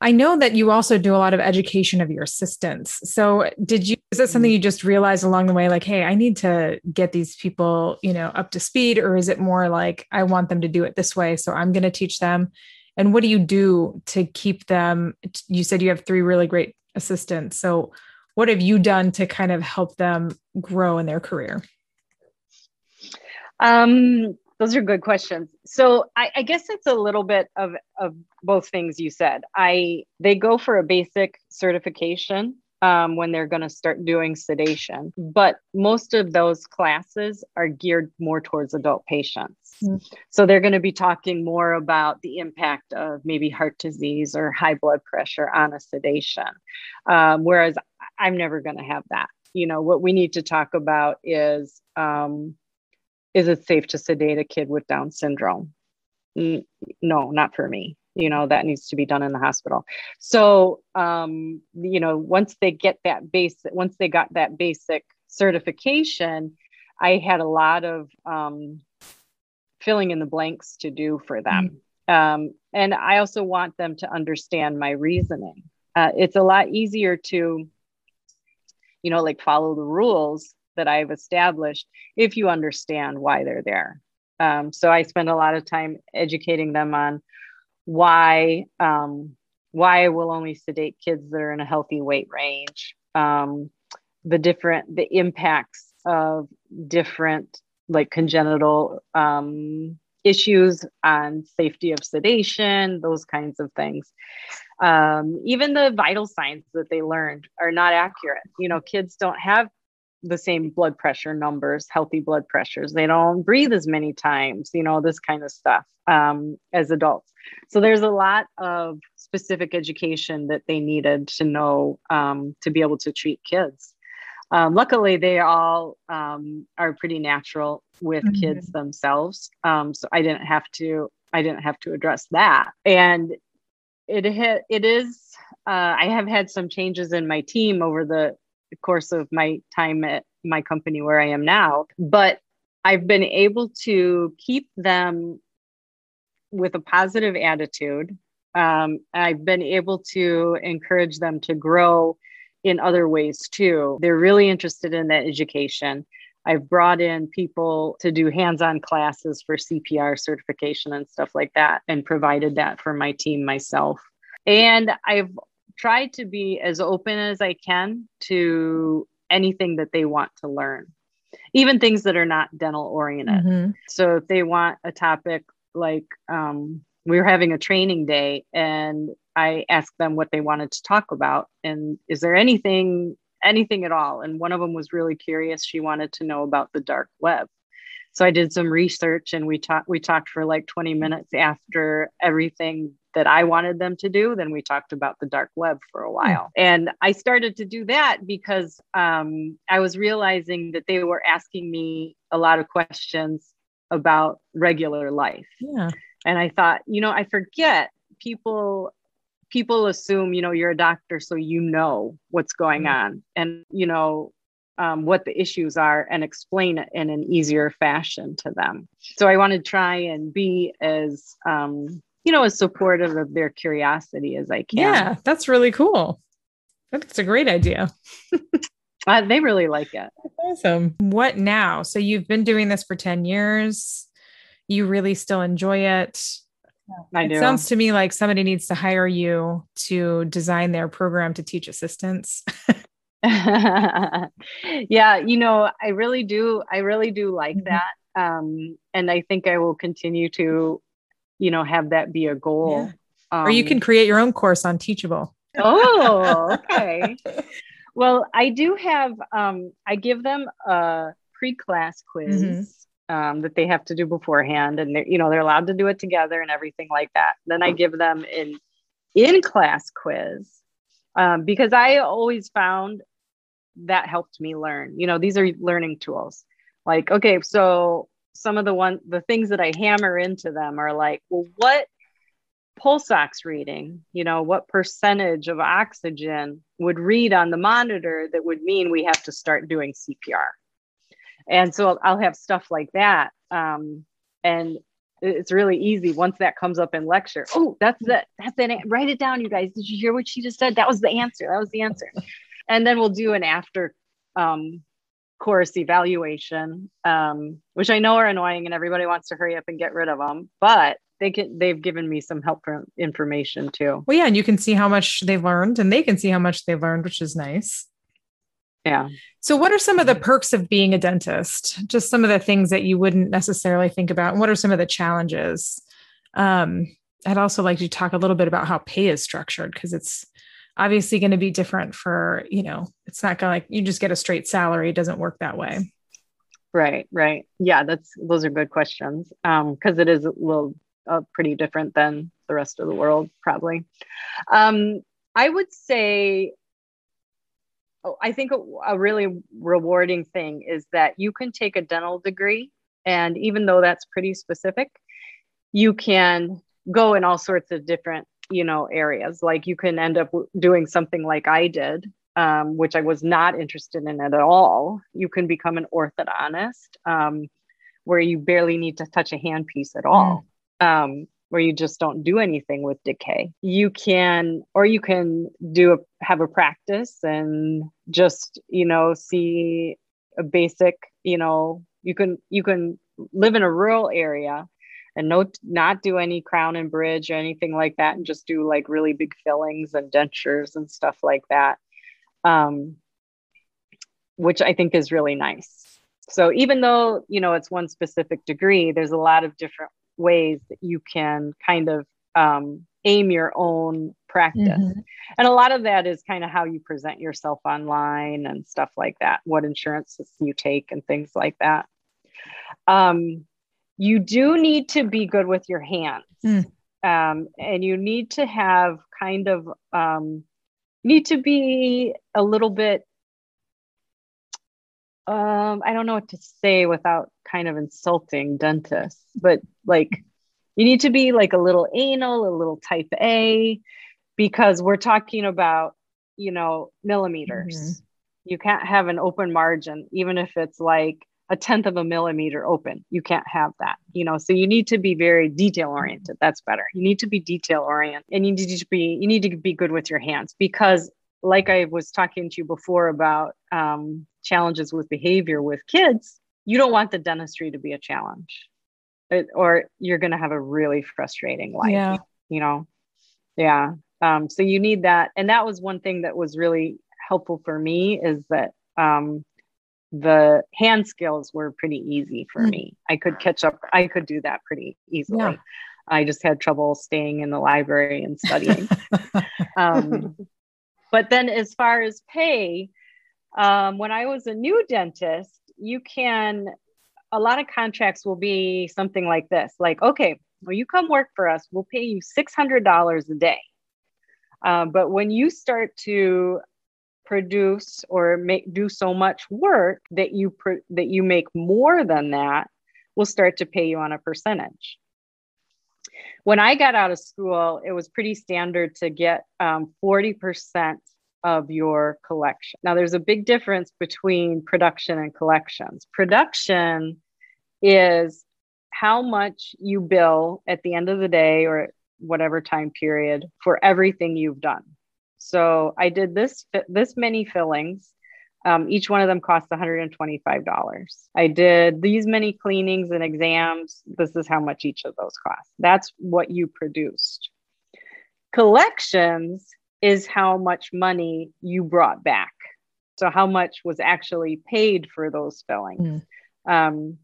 I know that you also do a lot of education of your assistants. So, did you is that something mm-hmm. you just realized along the way like, hey, I need to get these people, you know, up to speed or is it more like I want them to do it this way, so I'm going to teach them? and what do you do to keep them you said you have three really great assistants so what have you done to kind of help them grow in their career? Um, those are good questions. So I, I guess it's a little bit of, of both things you said. I they go for a basic certification um, when they're going to start doing sedation. But most of those classes are geared more towards adult patients. Mm. So they're going to be talking more about the impact of maybe heart disease or high blood pressure on a sedation. Um, whereas I'm never going to have that. You know, what we need to talk about is um, is it safe to sedate a kid with Down syndrome? No, not for me you know that needs to be done in the hospital. So um, you know once they get that base once they got that basic certification i had a lot of um, filling in the blanks to do for them. Mm-hmm. um, and i also want them to understand my reasoning. Uh, it's a lot easier to you know like follow the rules that i've established if you understand why they're there. Um, so i spend a lot of time educating them on why um, why I will only sedate kids that are in a healthy weight range, um, the different the impacts of different like congenital um, issues on safety of sedation, those kinds of things. Um, even the vital signs that they learned are not accurate. You know, kids don't have the same blood pressure numbers, healthy blood pressures. They don't breathe as many times, you know, this kind of stuff um, as adults. So there's a lot of specific education that they needed to know um, to be able to treat kids. Um, luckily, they all um, are pretty natural with mm-hmm. kids themselves. Um, so I didn't have to. I didn't have to address that. And it hit, it is uh, I have had some changes in my team over the course of my time at my company where I am now, but I've been able to keep them with a positive attitude. Um, I've been able to encourage them to grow in other ways too. They're really interested in that education. I've brought in people to do hands on classes for CPR certification and stuff like that, and provided that for my team myself. And I've tried to be as open as I can to anything that they want to learn, even things that are not dental oriented. Mm-hmm. So if they want a topic like um, we were having a training day and I asked them what they wanted to talk about and is there anything anything at all and one of them was really curious she wanted to know about the dark web so I did some research and we talked we talked for like 20 minutes after everything that I wanted them to do. Then we talked about the dark web for a while. Mm. And I started to do that because um, I was realizing that they were asking me a lot of questions about regular life. Yeah. And I thought, you know, I forget people people assume, you know, you're a doctor so you know what's going mm. on and you know um, what the issues are and explain it in an easier fashion to them. So I want to try and be as um, you know, as supportive of their curiosity as I can. Yeah, that's really cool. That's a great idea. (laughs) uh, they really like it. Awesome. What now? So you've been doing this for 10 years. You really still enjoy it. I do. It sounds to me like somebody needs to hire you to design their program to teach assistants. (laughs) (laughs) yeah, you know, I really do. I really do like mm-hmm. that. Um, and I think I will continue to you know have that be a goal yeah. um, or you can create your own course on teachable oh (laughs) okay well i do have um, i give them a pre-class quiz mm-hmm. um, that they have to do beforehand and they're you know they're allowed to do it together and everything like that then i give them an in-class quiz um, because i always found that helped me learn you know these are learning tools like okay so some of the one the things that I hammer into them are like, well, what pulse ox reading, you know, what percentage of oxygen would read on the monitor that would mean we have to start doing CPR. And so I'll have stuff like that. Um, and it's really easy once that comes up in lecture. Oh, that's it. That's it. Write it down, you guys. Did you hear what she just said? That was the answer. That was the answer. And then we'll do an after um, course evaluation, um, which I know are annoying and everybody wants to hurry up and get rid of them, but they can they've given me some helpful information too. Well, yeah, and you can see how much they've learned and they can see how much they've learned, which is nice. Yeah. So what are some of the perks of being a dentist? Just some of the things that you wouldn't necessarily think about. And what are some of the challenges? Um, I'd also like to talk a little bit about how pay is structured because it's obviously going to be different for you know it's not going to like you just get a straight salary it doesn't work that way. Right right. Yeah that's those are good questions um because it is a little uh, pretty different than the rest of the world probably. Um i would say oh, i think a, a really rewarding thing is that you can take a dental degree and even though that's pretty specific you can go in all sorts of different you know areas. Like you can end up doing something like i did um, which i was not interested in at all. You can become an orthodontist um, where you barely need to touch a handpiece at all. Mm. um, where you just don't do anything with decay. You can or you can do a have a practice and just you know see a basic you know you can you can live in a rural area and no not do any crown and bridge or anything like that and just do like really big fillings and dentures and stuff like that um, which i think is really nice. So even though you know it's one specific degree there's a lot of different ways that you can kind of um, aim your own practice. Mm-hmm. and a lot of that is kind of how you present yourself online and stuff like that what insurances you take and things like that. Um, you do need to be good with your hands. Mm. Um, and you need to have kind of um, need to be a little bit um, I don't know what to say without kind of insulting dentists, but like You need to be like a little anal, a little type A, because we're talking about, you know, millimeters. Mm-hmm. You can't have an open margin, even if it's like a tenth of a millimeter open. You can't have that, you know. So you need to be very detail oriented. That's better. You need to be detail oriented, and you need to be you need to be good with your hands because, like I was talking to you before about um, challenges with behavior with kids, you don't want the dentistry to be a challenge, it, or you're going to have a really frustrating life. Yeah. You know, yeah. Um, so you need that, and that was one thing that was really helpful for me is that um, the hand skills were pretty easy for mm. me. I could catch up. I could do that pretty easily. Yeah. I just had trouble staying in the library and studying. (laughs) um, but then, as far as pay, um, when I was a new dentist, you can, a lot of contracts will be something like this like, okay, well, you come work for us, we'll pay you $600 a day. Uh, but when you start to produce or make do so much work that you pr- that you make more than that will start to pay you on a percentage. When i got out of school it was pretty standard to get um, 40% of your collection. Now there's a big difference between production and collections. Production is how much you bill at the end of the day or whatever time period for everything you've done so I did this this many fillings. Um, each one of them cost $125. I did these many cleanings and exams. This is how much each of those cost. That's what you produced. Collections is how much money you brought back. So, how much was actually paid for those fillings. Mm. Um,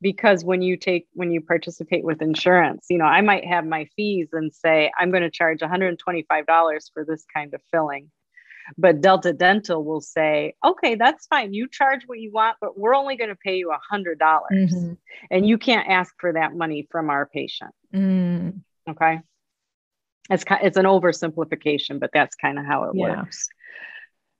because when you take when you participate with insurance you know i might have my fees and say i'm going to charge $125 for this kind of filling but delta dental will say okay that's fine you charge what you want but we're only going to pay you $100 mm-hmm. and you can't ask for that money from our patient mm. okay it's it's an oversimplification but that's kind of how it yeah. works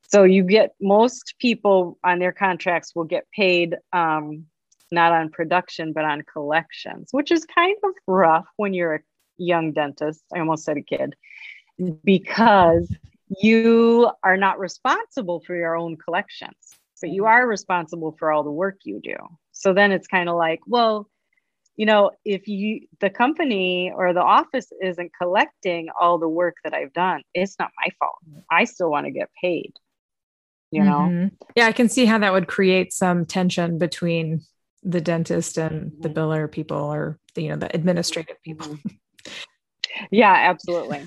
so you get most people on their contracts will get paid um, not on production, but on collections, which is kind of rough when you're a young dentist. I almost said a kid, because you are not responsible for your own collections, but you are responsible for all the work you do. So then it's kind of like, well, you know, if you the company or the office isn't collecting all the work that I've done, it's not my fault. I still want to get paid. You know? Mm-hmm. Yeah, I can see how that would create some tension between the dentist and the mm-hmm. biller people or the, you know the administrative people. Mm-hmm. (laughs) yeah absolutely.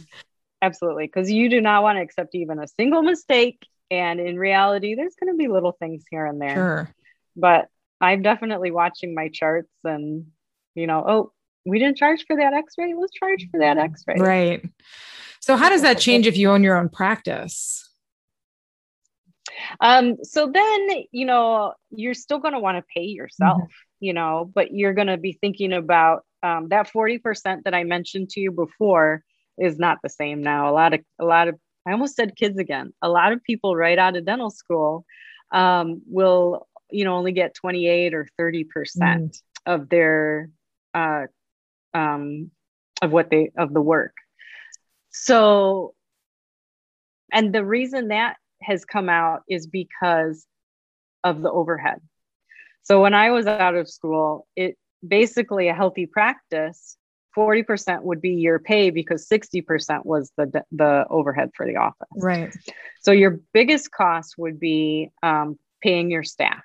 Absolutely. Because you do not want to accept even a single mistake and in reality there's going to be little things here and there. Sure. but i'm definitely watching my charts and you know oh we didn't charge for that x-ray? Let's charge for that x-ray. Right. So how does that change if you own your own practice um, so then, you know, you're still going to want to pay yourself, mm-hmm. you know, but you're going to be thinking about um, that 40% that I mentioned to you before is not the same now. A lot of, a lot of, I almost said kids again. A lot of people right out of dental school um, will, you know, only get 28 or 30% mm. of their, uh, um, of what they, of the work. So, and the reason that has come out is because of the overhead. So when I was out of school, it basically a healthy practice 40% would be your pay because 60% was the the overhead for the office. Right. So your biggest cost would be um, paying your staff.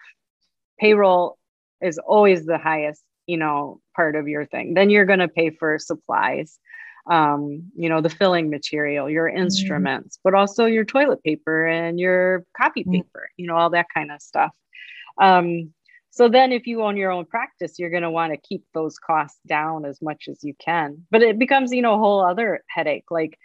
Payroll is always the highest, you know, part of your thing. Then you're going to pay for supplies um, you know, the filling material, your mm-hmm. instruments, mm. but also your toilet paper and your copy mm. paper, you know, all that kind of stuff. Um, so then if you own your own practice, you're going to want to keep those costs down as much as you can. But it becomes, you know, a whole other headache. Like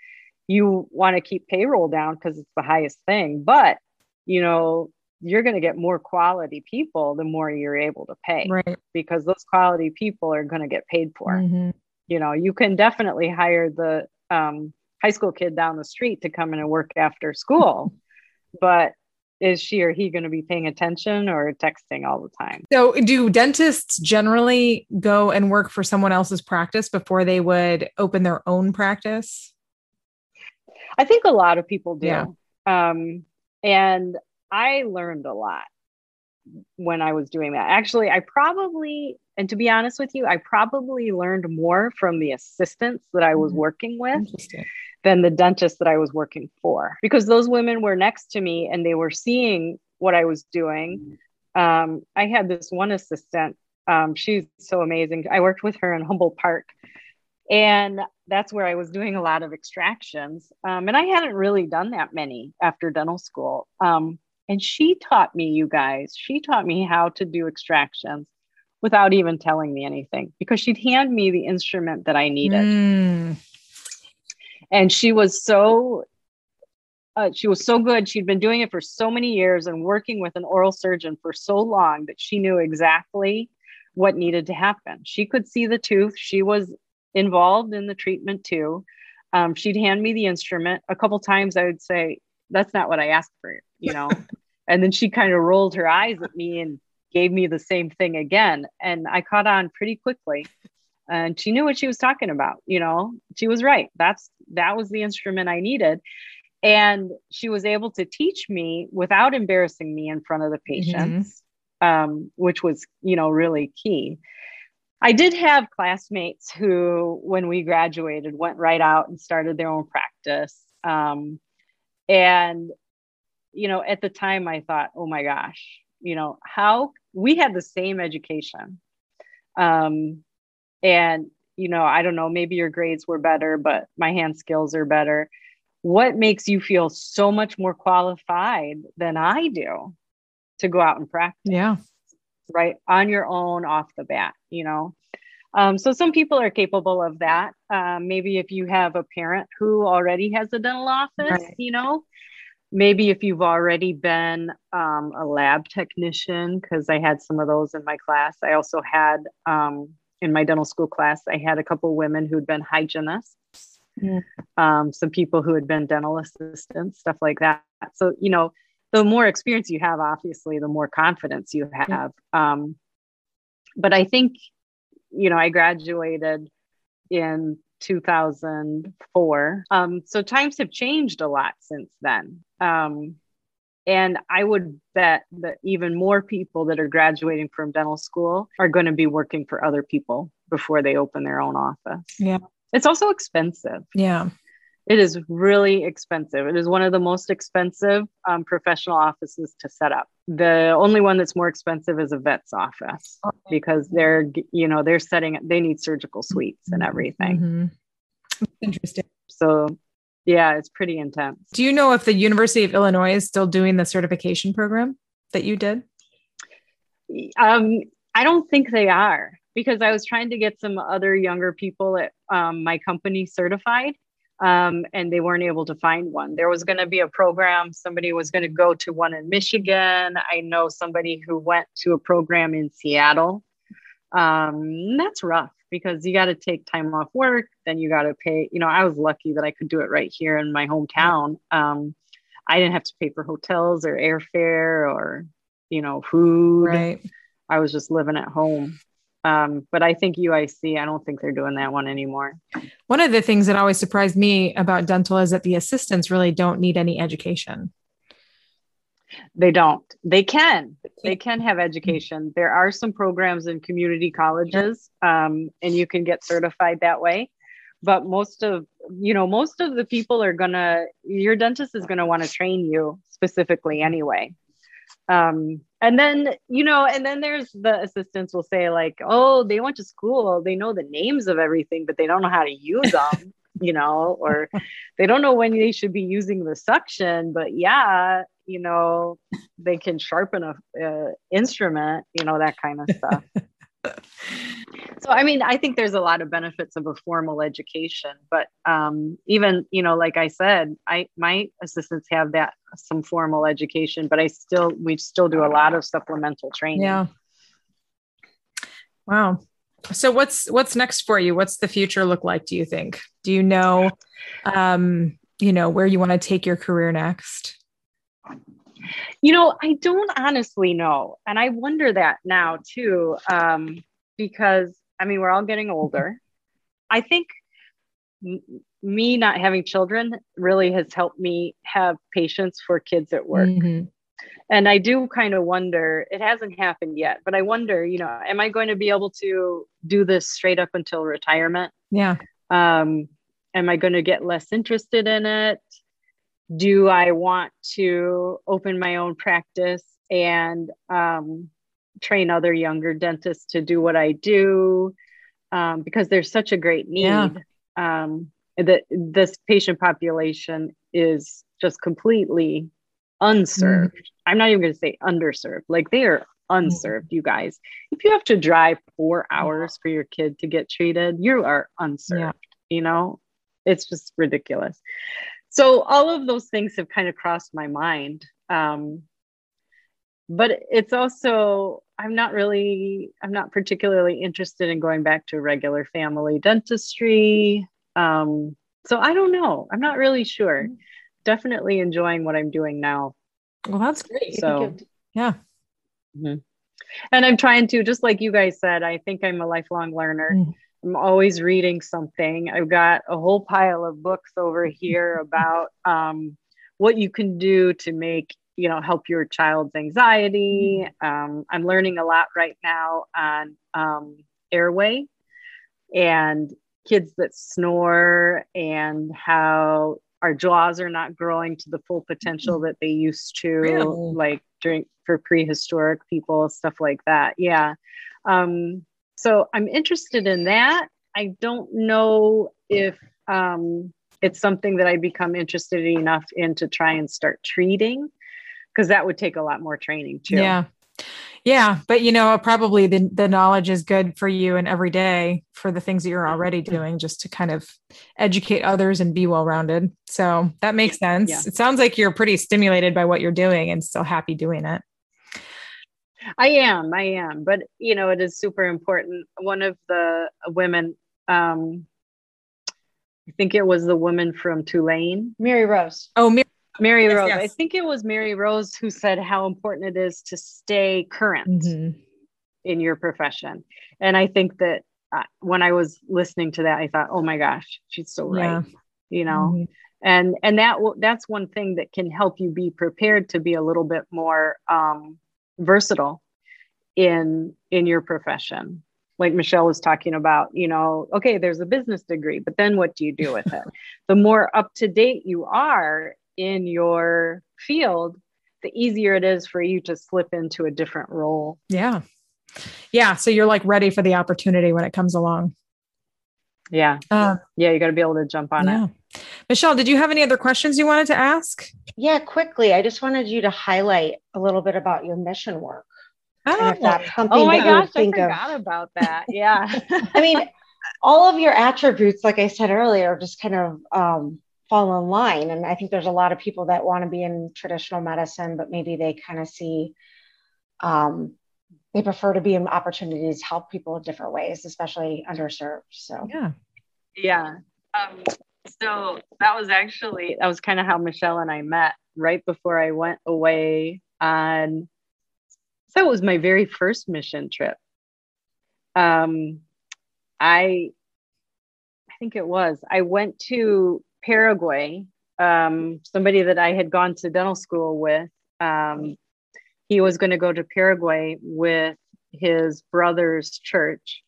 you want to keep payroll down because it's the highest thing, but you know, you're going to get more quality people the more you're able to pay right. because those quality people are going to get paid for. Mm-hmm you know you can definitely hire the um, high school kid down the street to come in and work after school (laughs) but is she or he going to be paying attention or texting all the time? So, do dentists generally go and work for someone else's practice before they would open their own practice? I think a lot of people do. Yeah. Um, and I learned a lot when I was doing that. Actually, I probably, and to be honest with you, I probably learned more from the assistants that I was mm-hmm. working with than the dentist that I was working for because those women were next to me and they were seeing what I was doing. Um, I had this one assistant. Um, she's so amazing. I worked with her in Humboldt Park, and that's where I was doing a lot of extractions. Um, and I hadn't really done that many after dental school. Um, and she taught me, you guys, she taught me how to do extractions without even telling me anything because she'd hand me the instrument that I needed. Mm and she was so uh, she was so good. She'd been doing it for so many years and working with an oral surgeon for so long that she knew exactly what needed to happen. She could see the tooth. She was involved in the treatment too. Um, she'd hand me the instrument. A couple times I would say, That's not what I asked for, you know? (laughs) and then she kind of rolled her eyes at me and gave me the same thing again. And I caught on pretty quickly and she knew what she was talking about you know she was right that's that was the instrument i needed and she was able to teach me without embarrassing me in front of the mm-hmm. patients mm-hmm. um, which was you know really key i did have classmates who when we graduated went right out and started their own practice um, and you know at the time i thought oh my gosh you know how we had the same education. Um, and you know i don't know maybe your grades were better but my hand skills are better. What makes you feel so much more qualified than i do to go out and practice? Yeah. Right on your own off the bat you know? Um, so some people are capable of that. Um, maybe if you have a parent who already has a dental office right. you know maybe if you've already been um, a lab technician because i had some of those in my class i also had um, in my dental school class, I had a couple women who'd been hygienists, mm. um, some people who had been dental assistants, stuff like that. So, you know, the more experience you have, obviously, the more confidence you have. Um, but I think, you know, I graduated in 2004. Um, so times have changed a lot since then. Um, and I would bet that even more people that are graduating from dental school are going to be working for other people before they open their own office. Yeah. It's also expensive. Yeah. It is really expensive. It is one of the most expensive um, professional offices to set up. The only one that's more expensive is a vet's office because they're, you know, they're setting, they need surgical suites and everything. Mm-hmm. Interesting. So yeah, it's pretty intense. Do you know if the University of Illinois is still doing the certification program that you did? Um, I don't think they are because I was trying to get some other younger people at um, my company certified. Um, and they weren't able to find one. There was going to be a program. Somebody was going to go to one in Michigan. I know somebody who went to a program in Seattle. Um, that's rough because you got to take time off work then you got to pay you know i was lucky that i could do it right here in my hometown um, i didn't have to pay for hotels or airfare or you know food right i was just living at home um, but i think uic i don't think they're doing that one anymore one of the things that always surprised me about dental is that the assistants really don't need any education they don't. They can. They can have education. There are some programs in community colleges, um, and you can get certified that way. But most of you know, most of the people are gonna. Your dentist is gonna want to train you specifically anyway. Um, and then you know, and then there's the assistants will say like, "Oh, they went to school. They know the names of everything, but they don't know how to use (laughs) them." you know, or they don't know when they should be using the suction, but yeah, you know they can sharpen a, a instrument you know that kind of stuff (laughs) so i mean i think there's a lot of benefits of a formal education but um, even you know like i said i my assistants have that some formal education but i still we still do a lot of supplemental training. Yeah. Wow. So what's what's next for you? What's the future look like do you think? Do you know um you know where you want to take your career next? You know, I don't honestly know. And I wonder that now too, um, because I mean, we're all getting older. I think m- me not having children really has helped me have patience for kids at work. Mhm. And I do kind of wonder, it hasn't happened yet, but I wonder, you know, am I going to be able to do this straight up until retirement? Yeah. um, am i going to get less interested in it do i want to open my own practice and um, train other younger dentists to do what i do um, because there's such a great need. Yeah. um, that this patient population is just completely unserved. I'm not even going to say underserved like they are unserved you guys. If you have to drive four hours for your kid to get treated you are unserved you know? It's just ridiculous. So all of those things have kind of crossed my mind um, but it's also i'm not really i'm not particularly interested in going back to regular family dentistry. Um, so i don't know. I'm not really sure. Definitely enjoying what i'm doing now. Well, that's great. so Yeah. and i'm trying to just like you guys said i think i'm a lifelong learner. Mm. i'm always reading something. I've got a whole pile of books over (laughs) here about um, what you can do to make you know help your child's anxiety. Um, i'm learning a lot right now on um, airway and kids that snore and how our jaws are not growing to the full potential that they used to Really? like during for prehistoric people stuff like that. Yeah. Um, so i'm interested in that. I don't know if um, it's something that i become interested enough in to try and start treating because that would take a lot more training too Yeah. Yeah. But you know, probably the, the knowledge is good for you and every day for the things that you're already doing, just to kind of educate others and be well rounded. So that makes sense. Yeah. It sounds like you're pretty stimulated by what you're doing and still happy doing it. I am, I am, but you know, it is super important. One of the women, um, I think it was the woman from Tulane, Mary Rose. Oh, Mir- Mary Yes, Rose. yes. I think it was Mary Rose who said how important it is to stay current Mhm. in your profession. And I think that uh, when I was listening to that, I thought, oh my gosh, she's so right. Yeah. You know, Mhm. and and that w- that's one thing that can help you be prepared to be a little bit more um, versatile in in your profession like michelle was talking about you know okay there's a business degree but then what do you do with it (laughs) the more up to date you are in your field the easier it is for you to slip into a different role Yeah. Yeah. So you're like ready for the opportunity when it comes along. yeah Um, yeah you got to be able to jump on it. Michelle, did you have any other questions you wanted to ask? Yeah, quickly. I just wanted you to highlight a little bit about your mission work. And if Oh, that's something oh my that you would gosh i think of. forgot about that yeah (laughs) I mean, all of your attributes, like I said earlier, just kind of um, fall in line. And I think there's a lot of people that want to be in traditional medicine, but maybe they kind of see, um, they prefer to be in opportunities to help people in different ways, especially underserved. So, yeah. Yeah. Um, so that was actually that was kind of how Michelle and I met right before I went away on. So it was my very first mission trip. Um, I, I think it was. I went to Paraguay. Um, somebody that I had gone to dental school with. Um, he was going to go to Paraguay with his brother's church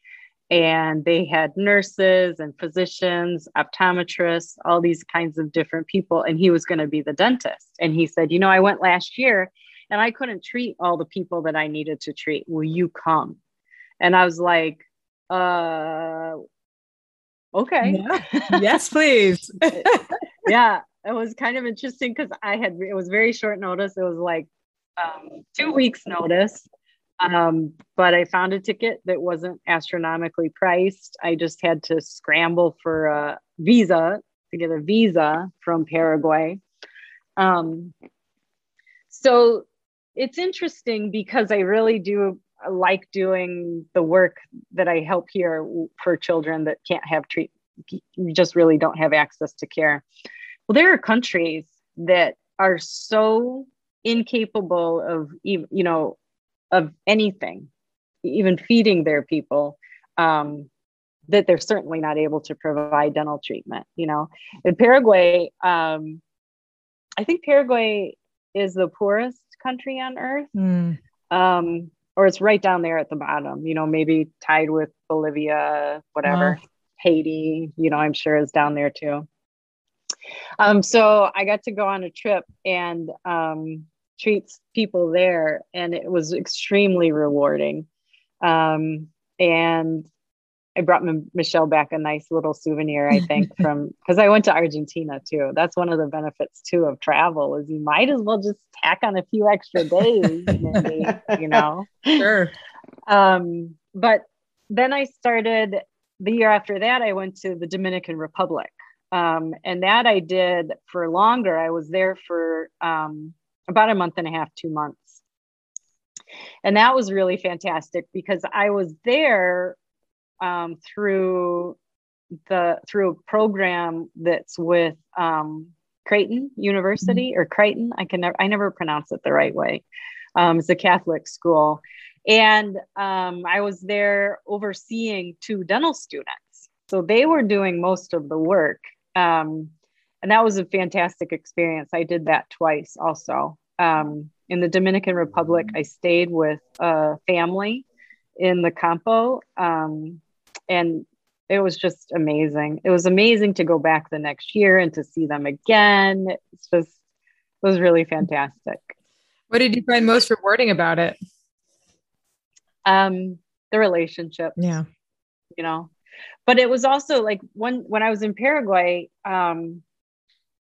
and they had nurses and physicians, optometrists, all these kinds of different people. And he was going to be the dentist. And he said, You know, I went last year and I couldn't treat all the people that I needed to treat. Will you come? And I was like, uh, okay. Yeah. yes, please. (laughs) yeah, it was kind of interesting because I had, it was very short notice. It was like um, two weeks' notice. Um, but I found a ticket that wasn't astronomically priced. I just had to scramble for a visa to get a visa from Paraguay. Um, so it's interesting because I really do like doing the work that I help here for children that can't have treat, just really don't have access to care. Well, there are countries that are so incapable of you know of anything even feeding their people um, that they're certainly not able to provide dental treatment you know in paraguay um, i think paraguay is the poorest country on earth mm. um, or it's right down there at the bottom you know maybe tied with bolivia whatever. Wow. haiti you know i'm sure is down there too. Um, so i got to go on a trip and um, treats people there and it was extremely rewarding. Um, and I brought M- Michelle back a nice little souvenir, I think, (laughs) from because I went to Argentina too. That's one of the benefits too of travel is you might as well just tack on a few extra days, (laughs) maybe, you know. Sure. Um, but then I started the year after that, I went to the Dominican Republic. Um, and that I did for longer. I was there for um, about a month and a half, two months. And that was really fantastic because I was there um, through the through a program that's with um, Creighton University or Creighton. I can never I never pronounce it the right way. Um, it's a Catholic school, and um, I was there overseeing two dental students. So they were doing most of the work, um, and that was a fantastic experience. I did that twice also. Um, in the Dominican Republic, I stayed with a family in the Campo. And it was just amazing. It was amazing to go back the next year and to see them again. It's just it was really fantastic. What did you find most rewarding about it? Um, the relationship. Yeah. You know, but it was also like when when I was in Paraguay, um,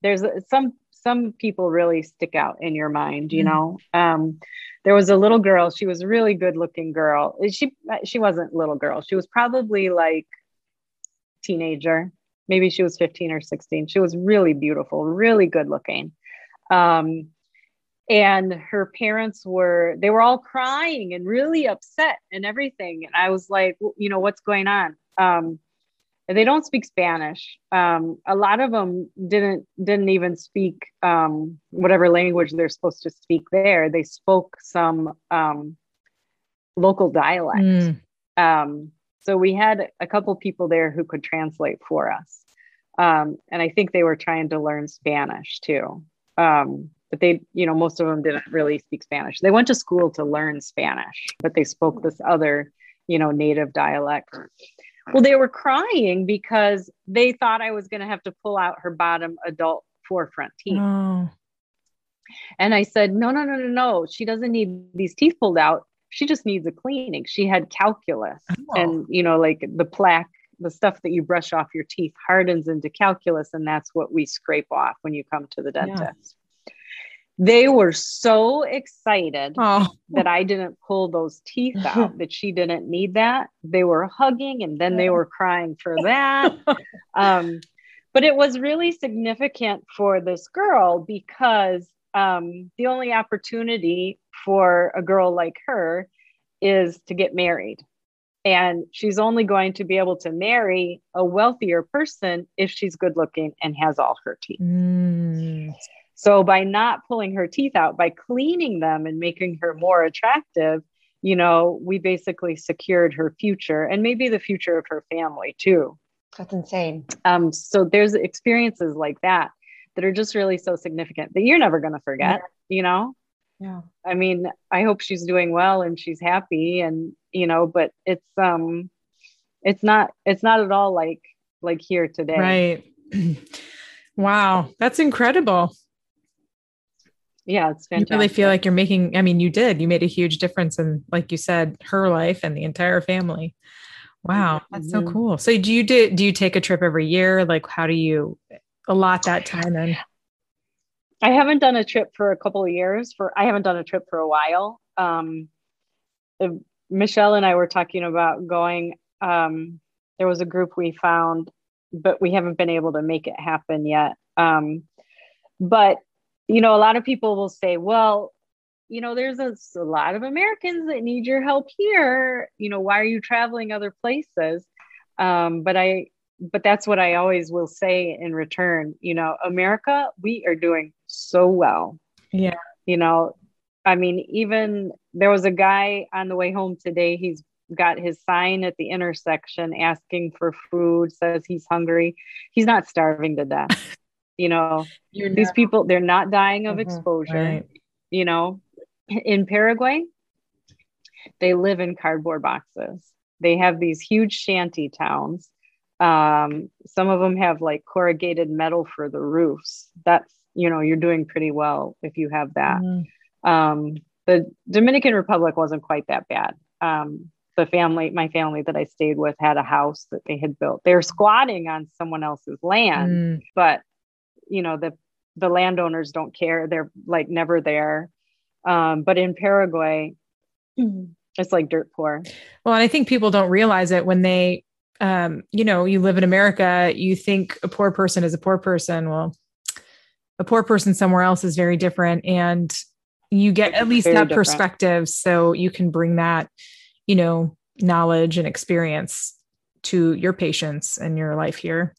there's some some people really stick out in your mind, you mm know. Um, there was a little girl she was a really good looking girl. She she wasn't little girl she was probably like teenager. Maybe she was 15 or 16 she was really beautiful really good looking. Um, and her parents were they were all crying and really upset and everything. And i was like well, you know what's going on? Um, they don't speak Spanish. Um, a lot of them didn't didn't even speak um, whatever language they're supposed to speak there. They spoke some um, local dialect. Mm. Um, so we had a couple people there who could translate for us, um, and I think they were trying to learn Spanish too. Um, but they, you know, most of them didn't really speak Spanish. They went to school to learn Spanish, but they spoke this other, you know, native dialect. Well, they were crying because they thought I was going to have to pull out her bottom adult forefront teeth. Oh. And I said, no, no, no, no, no. She doesn't need these teeth pulled out. She just needs a cleaning. She had calculus oh. and, you know, like the plaque, the stuff that you brush off your teeth hardens into calculus. And that's what we scrape off when you come to the dentist they were so excited oh. that I didn't pull those teeth (laughs) out, that she didn't need that. They were hugging and then they were crying for (laughs) that. um, but it was really significant for this girl because um, the only opportunity for a girl like her is to get married. And she's only going to be able to marry a wealthier person if she's good looking and has all her teeth. Mm. So by not pulling her teeth out, by cleaning them and making her more attractive, you know, we basically secured her future and maybe the future of her family too. That's insane. Um, so there's experiences like that that are just really so significant that you're never going to forget, yeah. you know? Yeah. I mean, I hope she's doing well and she's happy and, you know, but it's, um, it's not, it's not at all like, like here today. Right. (clears throat) wow. That's incredible yeah, it's fantastic. You really feel like you're making, I mean, you did, you made a huge difference in, like you said, her life and the entire family. Wow. That's mm-hmm. so cool. So do you do, do you take a trip every year? Like, how do you allot that time in? I haven't done a trip for a couple of years for, I haven't done a trip for a while. Um, Michelle and I were talking about going, um, there was a group we found, but we haven't been able to make it happen yet. Um, but you know, a lot of people will say, well, you know, there's a, a, lot of Americans that need your help here. You know, why are you traveling other places? Um, but I, but that's what I always will say in return. You know, America, we are doing so well. Yeah. You know, I mean, even there was a guy on the way home today. He's got his sign at the intersection asking for food, says he's hungry. He's not starving to death. (laughs) you know, You're these people, they're not dying of mm-hmm, exposure. Right. You know, in Paraguay, they live in cardboard boxes. They have these huge shanty towns. Um, some of them have like corrugated metal for the roofs. That's, you know, you're doing pretty well if you have that. Mm-hmm. Um, the Dominican Republic wasn't quite that bad. Um, the family, my family that I stayed with, had a house that they had built. They're squatting on someone else's land, mm. but you know the the landowners don't care. They're like never there. Um, but in Paraguay, it's like dirt poor. Well, and I think people don't realize it when they, um, you know, you live in America, you think a poor person is a poor person. Well, a poor person somewhere else is very different. And you get at least very that different. perspective. So you can bring that, you know, knowledge and experience to your patients and your life here.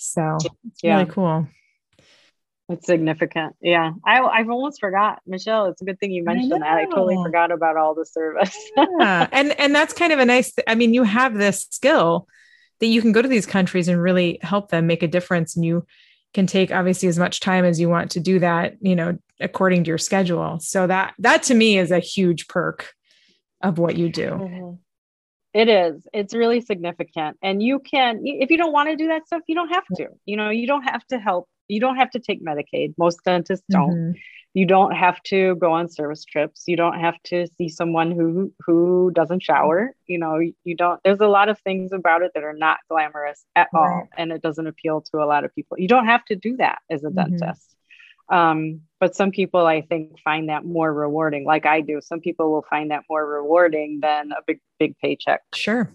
So yeah. really cool. It's significant. Yeah. I, I've almost forgot, Michelle. It's a good thing you mentioned I that. I totally forgot about all the service. yeah. (laughs) And, and that's kind of a nice, th- I mean, you have this skill that you can go to these countries and really help them make a difference. And you can take obviously as much time as you want to do that, you know, according to your schedule. So that, that to me is a huge perk of what you do. Mm-hmm. It is. It's really significant. And you can, if you don't want to do that stuff, you don't have to. You know, you don't have to help you don't have to take Medicaid. Most dentists don't. Mm-hmm. You don't have to go on service trips. You don't have to see someone who who doesn't shower. You know, you don't. There's a lot of things about it that are not glamorous at right. all, and it doesn't appeal to a lot of people. You don't have to do that as a mm-hmm. dentist. Um, but some people, I think, find that more rewarding, like I do. Some people will find that more rewarding than a big big paycheck. Sure.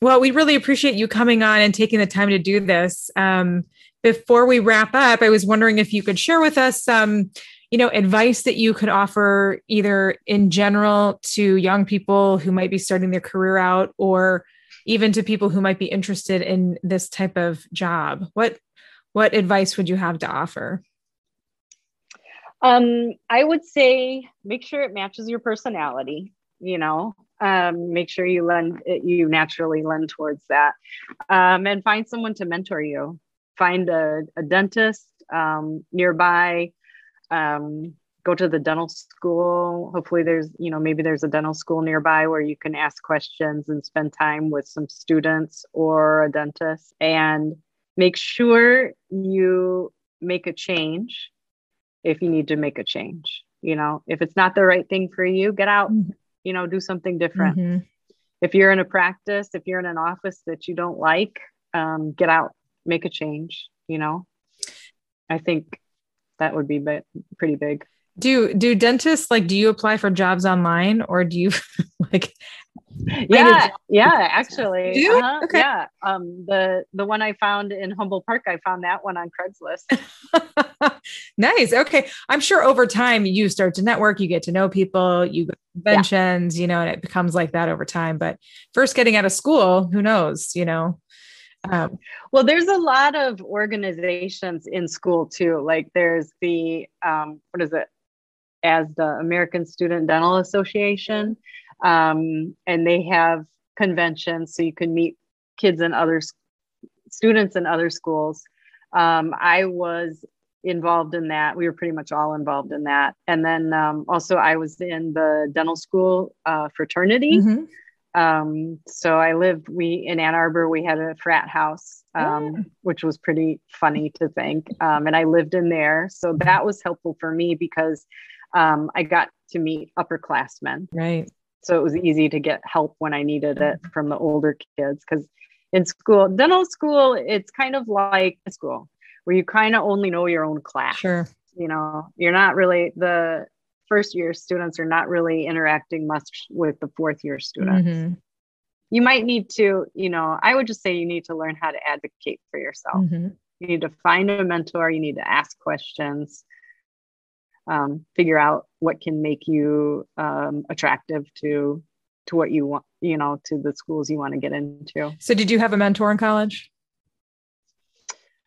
Well, we really appreciate you coming on and taking the time to do this. Um, before we wrap up, I was wondering if you could share with us some, you know, advice that you could offer either in general to young people who might be starting their career out or even to people who might be interested in this type of job. What what advice would you have to offer? Um, I would say make sure it matches your personality, you know, um, make sure you lend you naturally lend towards that. Um, and find someone to mentor you. Find a, a dentist um, nearby. Um, go to the dental school. Hopefully there's you know maybe there's a dental school nearby where you can ask questions and spend time with some students or a dentist. And make sure you make a change if you need to make a change you know if it's not the right thing for you get out mm-hmm. you know do something different mm-hmm. if you're in a practice if you're in an office that you don't like um, get out make a change you know i think that would be bit, pretty big do do dentists like do you apply for jobs online or do you (laughs) like yeah yeah actually. Uh-huh, okay. yeah. Um the the one i found in humboldt park i found that one on craigslist. (laughs) Nice. Okay. I'm sure over time you start to network you get to know people you go conventions yeah. you know and it becomes like that over time. But first getting out of school who knows you know? Um, well, there's a lot of organizations in school too. Like there's the um, what is it? As the American Student Dental Association, um, and they have conventions so you can meet kids and other students in other schools. Um, I was involved in that. We were pretty much all involved in that. And then um, also, I was in the dental school uh, fraternity. Mm-hmm. Um, so I lived, we in Ann Arbor, we had a frat house, um, yeah. which was pretty funny to think. Um, and I lived in there. So that was helpful for me because um, I got to meet upperclassmen. Right. So it was easy to get help when I needed it from the older kids. Because in school, dental school, it's kind of like school where you kind of only know your own class. Sure. You know, you're not really the first year students are not really interacting much with the fourth year students. Mm-hmm. You might need to, you know, I would just say you need to learn how to advocate for yourself. Mm-hmm. You need to find a mentor, you need to ask questions, um, figure out what can make you um, attractive to to what you want, you know, to the schools you want to get into. So did you have a mentor in college?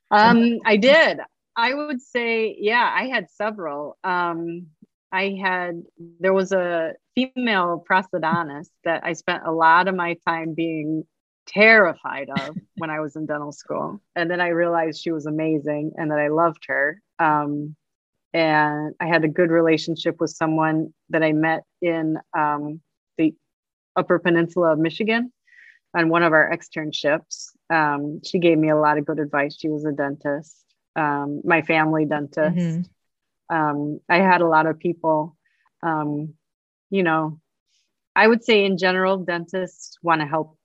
Um, I did. I would say, yeah, I had several. Um, I had there was a female prosthodontist that I spent a lot of my time being terrified of when I was in dental school. And then I realized she was amazing and that I loved her. Um, and I had a good relationship with someone that I met in um, the Upper Peninsula of Michigan on one of our externships. Um, she gave me a lot of good advice. She was a dentist, um, my family dentist. Mm-hmm um, I had a lot of people, um, you know, I would say in general, dentists want to help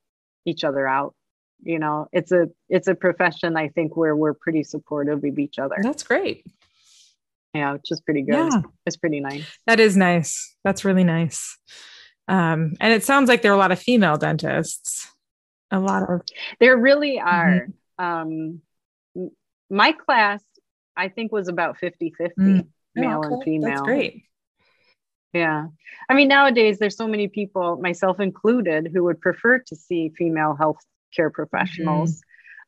each other out. You know, it's a it's a profession I think where we're pretty supportive of each other. That's great. Yeah, which is pretty good. Yeah. It's pretty nice. That is nice. That's really nice. Um, and it sounds like there are a lot of female dentists. A lot of there really are. Mm-hmm. Um, my class I think was about 50 50 mm. male oh, and female. That's great. Yeah. I mean, nowadays there's so many people, myself included, who would prefer to see female health care professionals.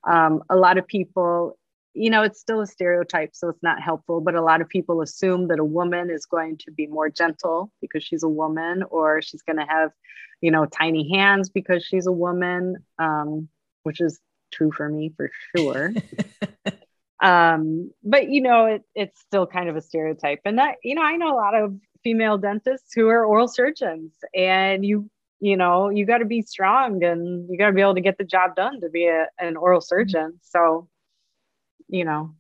Mm-hmm. Um, a lot of people, you know, it's still a stereotype, so it's not helpful, but a lot of people assume that a woman is going to be more gentle because she's a woman, or she's going to have, you know, tiny hands because she's a woman, um, which is true for me for sure. (laughs) um but you know it, it's still kind of a stereotype and that you know i know a lot of female dentists who are oral surgeons and you you know you got to be strong and you got to be able to get the job done to be a, an oral surgeon so you know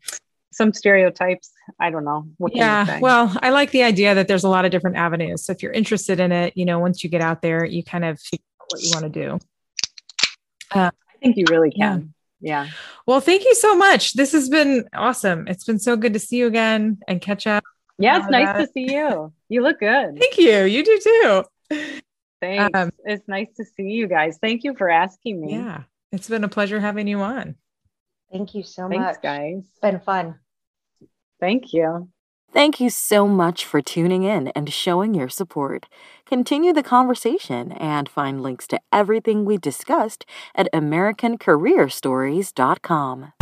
some stereotypes i don't know yeah well i like the idea that there's a lot of different avenues so if you're interested in it you know once you get out there you kind of figure out what you want to do uh, i think you really can yeah. Well, thank you so much. This has been awesome. It's been so good to see you again and catch up. Yeah, it's nice that. to see you. You look good. Thank you. You do too. Thanks. Um, it's nice to see you guys. Thank you for asking me. Yeah. It's been a pleasure having you on. Thank you so Thanks, much. guys. It's been fun. Thank you. Thank you so much for tuning in and showing your support. Continue the conversation and find links to everything we discussed at AmericanCareerStories.com.